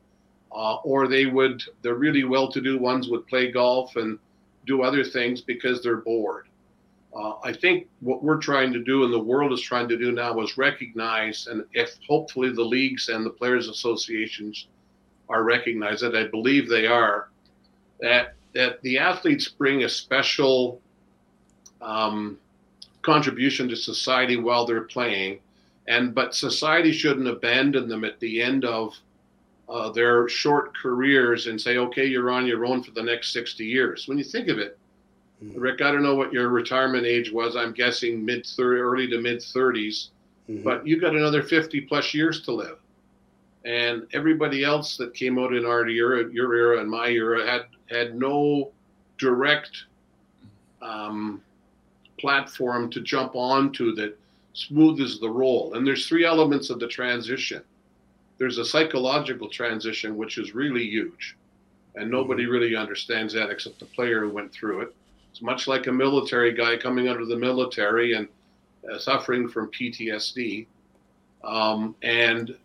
Speaker 7: Uh, or they would, the really well to do ones would play golf and do other things because they're bored. Uh, I think what we're trying to do and the world is trying to do now is recognize, and if hopefully the leagues and the players' associations are recognized, that I believe they are, that that the athletes bring a special um, contribution to society while they're playing, and but society shouldn't abandon them at the end of uh, their short careers and say, okay, you're on your own for the next 60 years. When you think of it, Rick, I don't know what your retirement age was. I'm guessing mid 30, early to mid 30s, mm-hmm. but you got another 50 plus years to live. And everybody else that came out in our era, your era and my era, had had no direct um, platform to jump onto that smooths the role. And there's three elements of the transition. There's a psychological transition, which is really huge, and nobody mm-hmm. really understands that except the player who went through it. It's much like a military guy coming out of the military and uh, suffering from PTSD. Um, and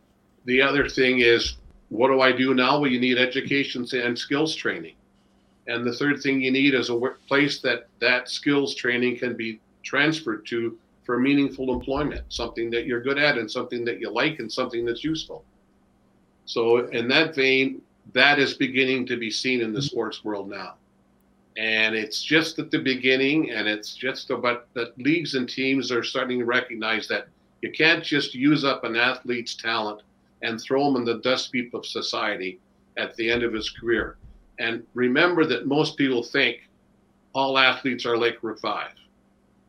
Speaker 7: the other thing is, what do I do now? Well, you need education and skills training. And the third thing you need is a place that that skills training can be transferred to for meaningful employment, something that you're good at and something that you like and something that's useful. So, in that vein, that is beginning to be seen in the sports world now and it's just at the beginning and it's just about that leagues and teams are starting to recognize that you can't just use up an athlete's talent and throw him in the dust heap of society at the end of his career and remember that most people think all athletes are like Rick Vaive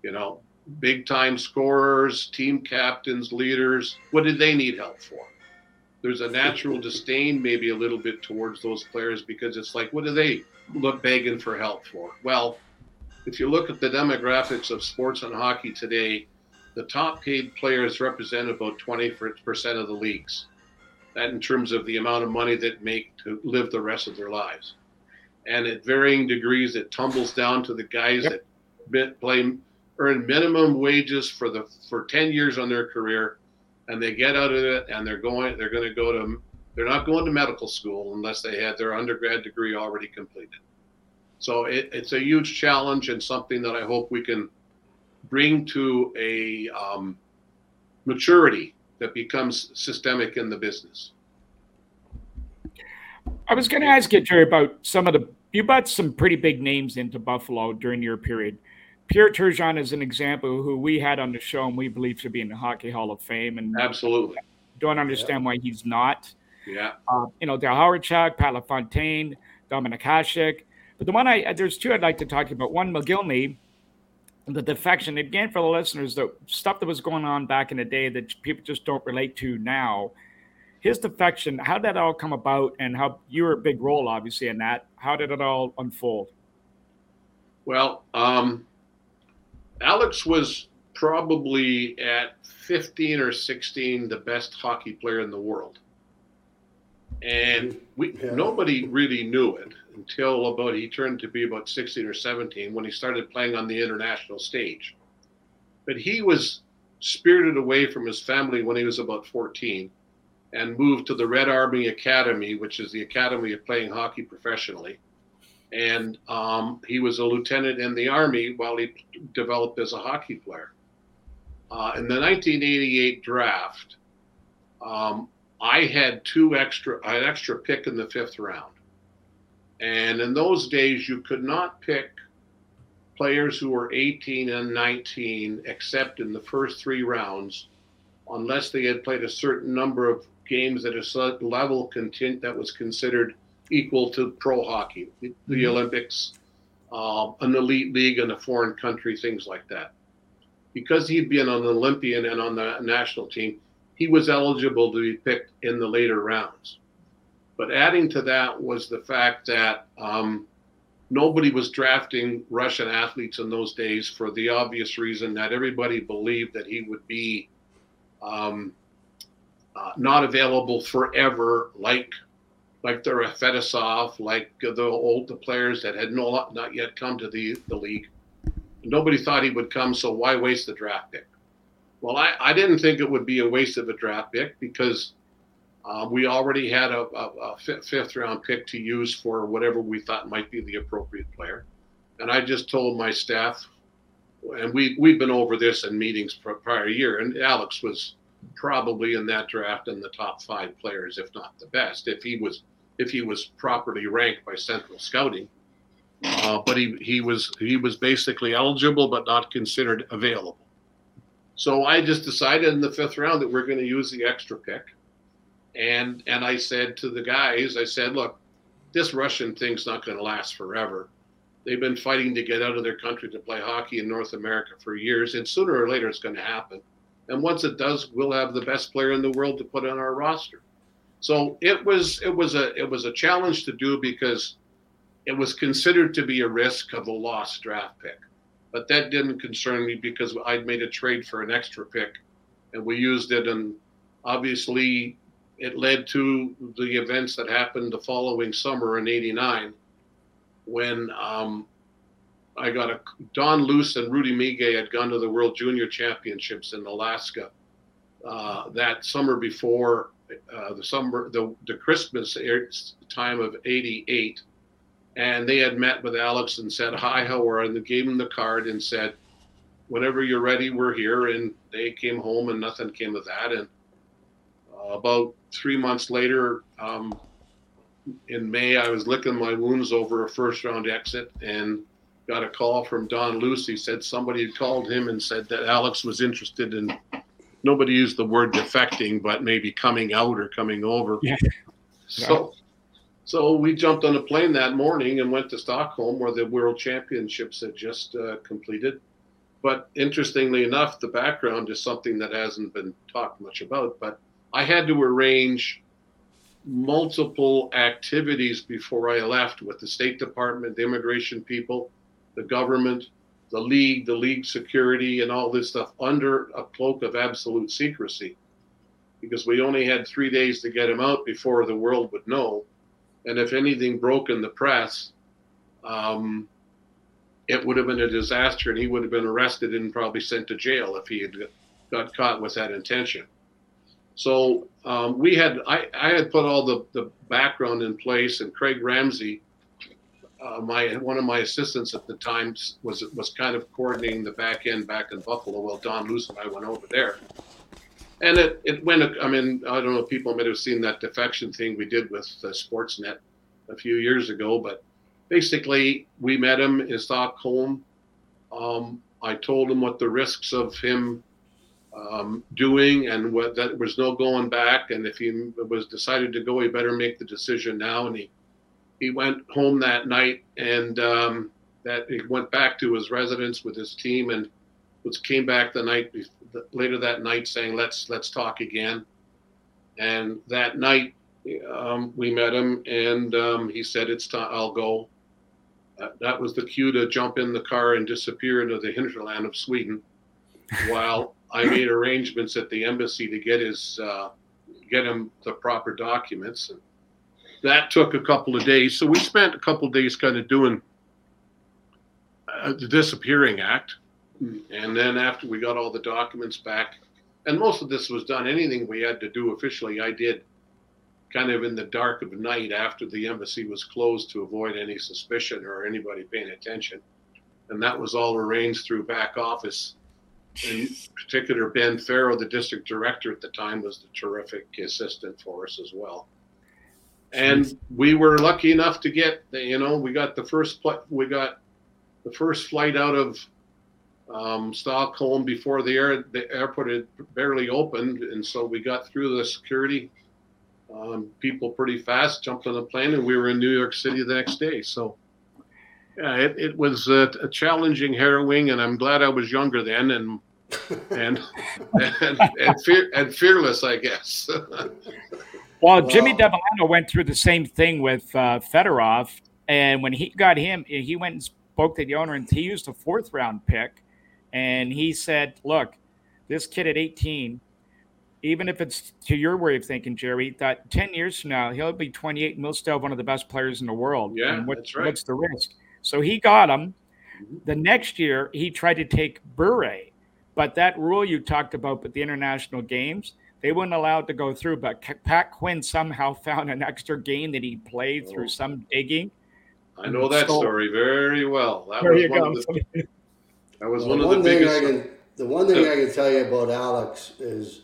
Speaker 7: you know big time scorers team captains leaders what do they need help for there's a natural disdain maybe a little bit towards those players because it's like what do they look begging for help for? Well, if you look at the demographics of sports and hockey today, the top paid players represent about 20% of the leagues. In terms of the amount of money that make to live the rest of their lives. And at varying degrees, it tumbles down to the guys yep. that play earn minimum wages for the for 10 years on their career and they get out of it and they're going they're going to go to they're not going to medical school unless they had their undergrad degree already completed. So it, it's a huge challenge and something that I hope we can bring to a um, maturity that becomes systemic in the business.
Speaker 2: I was going to ask you, Jerry, about some of the you brought some pretty big names into Buffalo during your period. Pierre Turgeon is an example who we had on the show and we believe should be in the Hockey Hall of Fame. And
Speaker 7: absolutely
Speaker 2: don't understand yeah. why he's not.
Speaker 7: Yeah. Uh,
Speaker 2: you know, Dale Hawerchuk, Pat LaFontaine, Dominik Hasek. But the one I there's two I'd like to talk about. One, Mogilny, the defection. Again, for the listeners, the stuff that was going on back in the day that people just don't relate to now. His defection, how did that all come about, and how you were a big role, obviously, in that. How did it all unfold?
Speaker 7: Well, um, Alex was probably at 15 or 16 the best hockey player in the world and we yeah. nobody really knew it until about he turned to be about 16 or 17 when he started playing on the international stage. But he was spirited away from his family when he was about 14 and moved to the Red Army Academy, which is the academy of playing hockey professionally. And um, he was a lieutenant in the army while he developed as a hockey player. Uh, in the 1988 draft, um, I had two extra, an extra pick in the fifth round. And in those days, you could not pick players who were 18 and 19 except in the first three rounds unless they had played a certain number of games at a certain level content that was considered equal to pro hockey, the,
Speaker 2: Mhm.
Speaker 7: Olympics, uh, an elite league in a foreign country, things like that. Because he'd been an Olympian and on the national team, he was eligible to be picked in the later rounds. But adding to that was the fact that um, nobody was drafting Russian athletes in those days for the obvious reason that everybody believed that he would be um, uh, not available forever, like like the Fetisov, like the old the players that had no, not yet come to the the league. Nobody thought he would come, so why waste the draft pick? Well, I, I didn't think it would be a waste of a draft pick because uh, we already had a, a, a fifth round pick to use for whatever we thought might be the appropriate player. And I just told my staff, and we we've been over this in meetings for prior year, and Alex was probably in that draft in the top five players, if not the best, if he was if he was properly ranked by Central Scouting. Uh, but he he was he was basically eligible but not considered available. So I just decided in the fifth round that we're going to use the extra pick, and and I said to the guys, I said, look, this Russian thing's not going to last forever. They've been fighting to get out of their country to play hockey in North America for years, and sooner or later it's going to happen. And once it does, we'll have the best player in the world to put on our roster. So it was it was a it was a challenge to do because it was considered to be a risk of a lost draft pick. But that didn't concern me because I'd made a trade for an extra pick and we used it and obviously it led to the events that happened the following summer in 89 when um, I got a Don Luce and Rudy Migay had gone to the World Junior Championships in Alaska uh, that summer before uh, the summer the, the Christmas time of '88, and they had met with Alex and said hi, how are, you?" and they gave him the card and said, whenever you're ready, we're here. And they came home and nothing came of that. And about three months later, um, in May, I was licking my wounds over a first round exit and got a call from Don Luce. Said somebody had called him and said that Alex was interested in. Nobody used the word defecting, but maybe coming out or coming over.
Speaker 2: Yeah.
Speaker 7: So, so we jumped on a plane that morning and went to Stockholm, where the World Championships had just uh, completed. But interestingly enough, the background is something that hasn't been talked much about. But I had to arrange multiple activities before I left with the State Department, the immigration people, the government, the league, the league security, and all this stuff under a cloak of absolute secrecy. Because we only had three days to get him out before the world would know. And if anything broke in the press, um, it would have been a disaster and he would have been arrested and probably sent to jail if he had got caught with that intention. So um, we had I, I had put all the, the background in place and Craig Ramsay, uh, my one of my assistants at the time was was kind of coordinating the back end back in Buffalo while Don Luce and I went over there. And it, it went, I mean, I don't know if people might have seen that defection thing we did with uh, Sportsnet a few years ago, but basically we met him in Stockholm. Um, I told him what the risks of him um, doing and what that was no going back. And if he was decided to go, he better make the decision now. And he he went home that night and um, that he went back to his residence with his team and was came back the night later that night saying let's let's talk again. And that night um, we met him and um, he said it's time I'll go. Uh, that was the cue to jump in the car and disappear into the hinterland of Sweden, <laughs> while I <laughs> made arrangements at the embassy to get his uh, get him the proper documents. And that took a couple of days. So we spent a couple of days kind of doing uh, the disappearing act, and then after we got all the documents back, and most of this was done. Anything we had to do officially, I did kind of in the dark of night after the embassy was closed to avoid any suspicion or anybody paying attention. And that was all arranged through back office. In particular, Ben Farrow, the district director at the time, was the terrific assistant for us as well. and we were lucky enough to get you know we got the first pl- we got the first flight out of um, Stockholm before the air the airport had barely opened, and so we got through the security um, people pretty fast, jumped on the plane, and we were in New York City the next day. So yeah, it, it was a, a challenging, harrowing, and I'm glad I was younger then and and and, and, fear, and fearless, I guess. <laughs>
Speaker 2: well, Jimmy Devellano went through the same thing with uh, Fedorov, and when he got him, he went and spoke to the owner, and he used a fourth round pick, and he said, "Look, this kid at 18." Even if it's to your way of thinking, Jerry, that 10 years from now, he'll be 28 and we'll still have one of the best players in the world.
Speaker 7: Yeah,
Speaker 2: what,
Speaker 7: that's right.
Speaker 2: What's the risk? So he got him. The next year, he tried to take Bure, but that rule you talked about with the international games, they weren't allowed to go through. But Pat Quinn somehow <laughs> found an extra game that he played
Speaker 7: Oh.
Speaker 2: through some digging.
Speaker 7: I know that
Speaker 2: So-
Speaker 7: story very well. That
Speaker 2: There
Speaker 7: was
Speaker 2: you
Speaker 7: one
Speaker 2: go. <laughs>
Speaker 7: of the that was
Speaker 4: Well,
Speaker 7: one of
Speaker 4: one
Speaker 7: the biggest.
Speaker 4: Can, the one thing I can tell you about Alex is,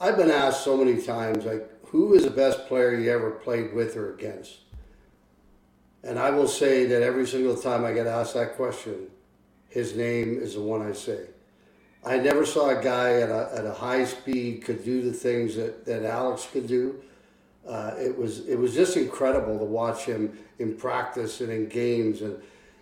Speaker 4: I've been asked so many times, like, who is the best player you ever played with or against? And I will say that every single time I get asked that question, his name is the one I say. I never saw a guy at a, at a high speed could do the things that, that Alex could do. Uh, it was it was just incredible to watch him in practice and in games, and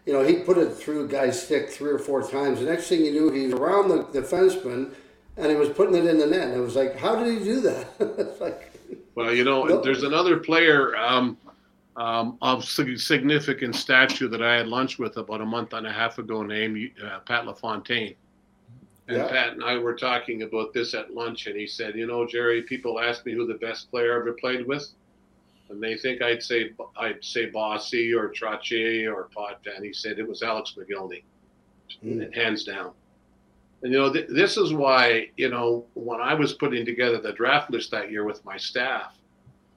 Speaker 4: you know he put it through guy's stick three or four times. The next thing you knew, he was around the defenseman, and he was putting it in the net. And it was like, how did he do that? <laughs> it's like,
Speaker 7: Well, you know,
Speaker 4: No.
Speaker 7: there's another player um, um, of significant stature that I had lunch with about a month and a half ago named uh, Pat LaFontaine. And
Speaker 4: Yeah.
Speaker 7: Pat and I were talking about this at lunch, and he said, You know, Jerry, people ask me who the best player I ever played with. And they think I'd say I'd say Bossy or Trottier or Potvin. He said it was Alex Mogilny,
Speaker 4: Mm.
Speaker 7: hands down. And you know, th- this is why you know when I was putting together the draft list that year with my staff,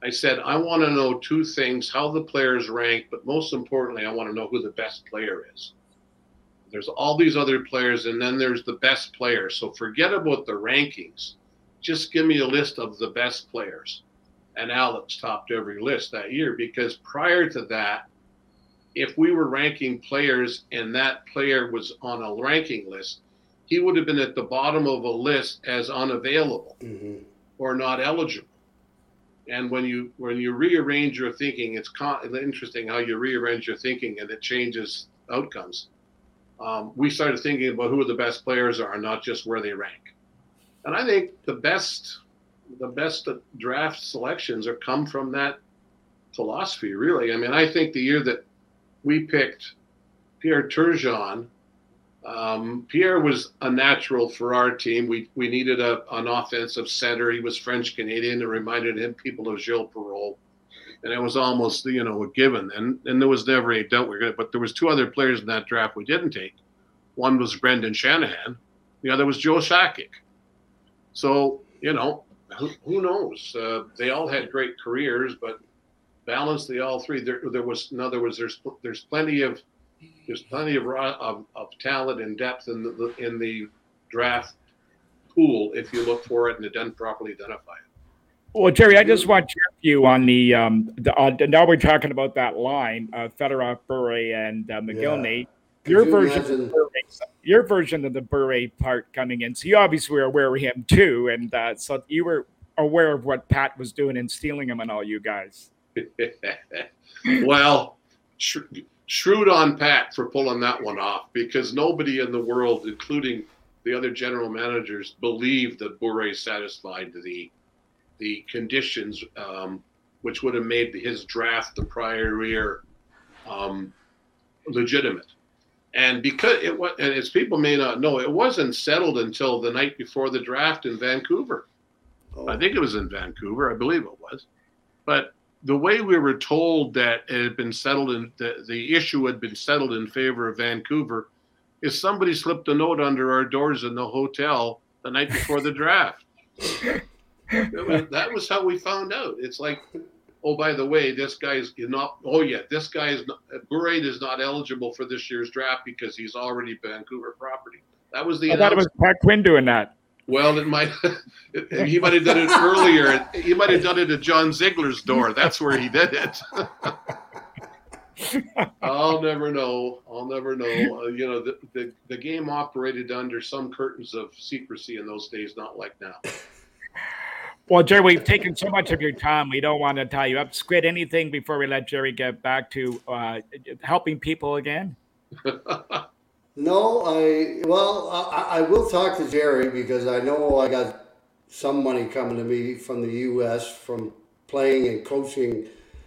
Speaker 7: I said I want to know two things: how the players rank, but most importantly, I want to know who the best player is. There's all these other players, and then there's the best player. So forget about the rankings. Just give me a list of the best players. And Alex topped every list that year because prior to that, if we were ranking players and that player was on a ranking list, he would have been at the bottom of a list as unavailable
Speaker 4: mhm.
Speaker 7: or not eligible. And when you when you rearrange your thinking, it's con- interesting how you rearrange your thinking and it changes outcomes. Um, we started thinking about who the best players are, not just where they rank. And I think the best the best draft selections are come from that philosophy. Really, I mean, I think the year that we picked Pierre Turgeon, um, Pierre was a natural for our team. We we needed a, an offensive center. He was French Canadian. It reminded him people of Gilles Perreault, and it was almost you know a given. And and there was never any doubt we are going. to But there was two other players in that draft we didn't take. One was Brendan Shanahan. The other was Joe Sakic. So you know who, who knows? Uh, they all had great careers, but balance the all three. There there was in other words there's there's plenty of there's plenty of, of, of talent and depth in the in the draft pool if you look for it and then properly identify it.
Speaker 2: Well, Jerry, I just want your view on the. Um, the uh, now we're talking about that line, uh, Fedorov, Bure, and uh, Mogilny.
Speaker 4: Could
Speaker 2: Your
Speaker 4: you
Speaker 2: version, of the
Speaker 4: imagine-
Speaker 2: Bure, your version of the Bure part coming in. So you obviously were aware of him too, and uh, so you were aware of what Pat was doing and stealing him and all you guys. <laughs>
Speaker 7: well, sh- shrewd on Pat for pulling that one off because nobody in the world, including the other general managers, believed that Bure satisfied the the conditions um, which would have made his draft the prior year um, legitimate. And because it was, and as people may not know, it wasn't settled until the night before the draft in Vancouver.
Speaker 4: Oh,
Speaker 7: I think it was in Vancouver. I believe it was. But the way we were told that it had been settled in the, the issue had been settled in favor of Vancouver is somebody slipped a note under our doors in the hotel the night before the draft. <laughs> That was how we found out. It's like, oh, by the way, this guy's not. Oh yeah, this guy is not. Is not eligible for this year's draft because he's already Vancouver property. That was the.
Speaker 2: I thought it was. Pat Quinn doing that.
Speaker 7: Well, it might. <laughs> he might have done it earlier. He might have done it at John Ziegler's door. That's where he did it. <laughs> I'll never know. I'll never know. Uh, you know, the, the the game operated under some curtains of secrecy in those days, not like now.
Speaker 2: Well, Jerry, we've taken so much of your time. We don't want to tie you up. Squid, anything before we let Jerry get back to uh, helping people again? <laughs>
Speaker 4: No, I well, I, I will talk to Jerry because I know I got some money coming to me from the U.S. from playing and coaching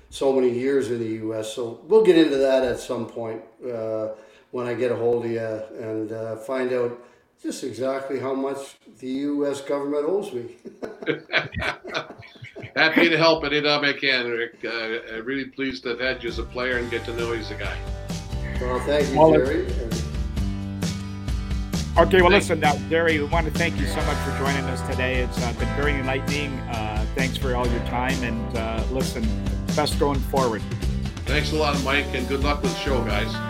Speaker 4: so many years in the U.S. So we'll get into that at some point uh, when I get a hold of you and uh, find out just exactly how much the U.S. government owes me. <laughs>
Speaker 7: Happy to help anytime I can, Rick. Uh, I'm really pleased to have had you as a player and get to know you as a guy.
Speaker 4: Well, thank you,
Speaker 2: Well,
Speaker 4: Jerry.
Speaker 2: Okay, well, listen, now, Jerry, we want to thank you so much for joining us today. It's uh, been very enlightening. Uh, thanks for all your time. And uh, listen, best going forward.
Speaker 7: Thanks a lot, Mike, and good luck with the show, guys.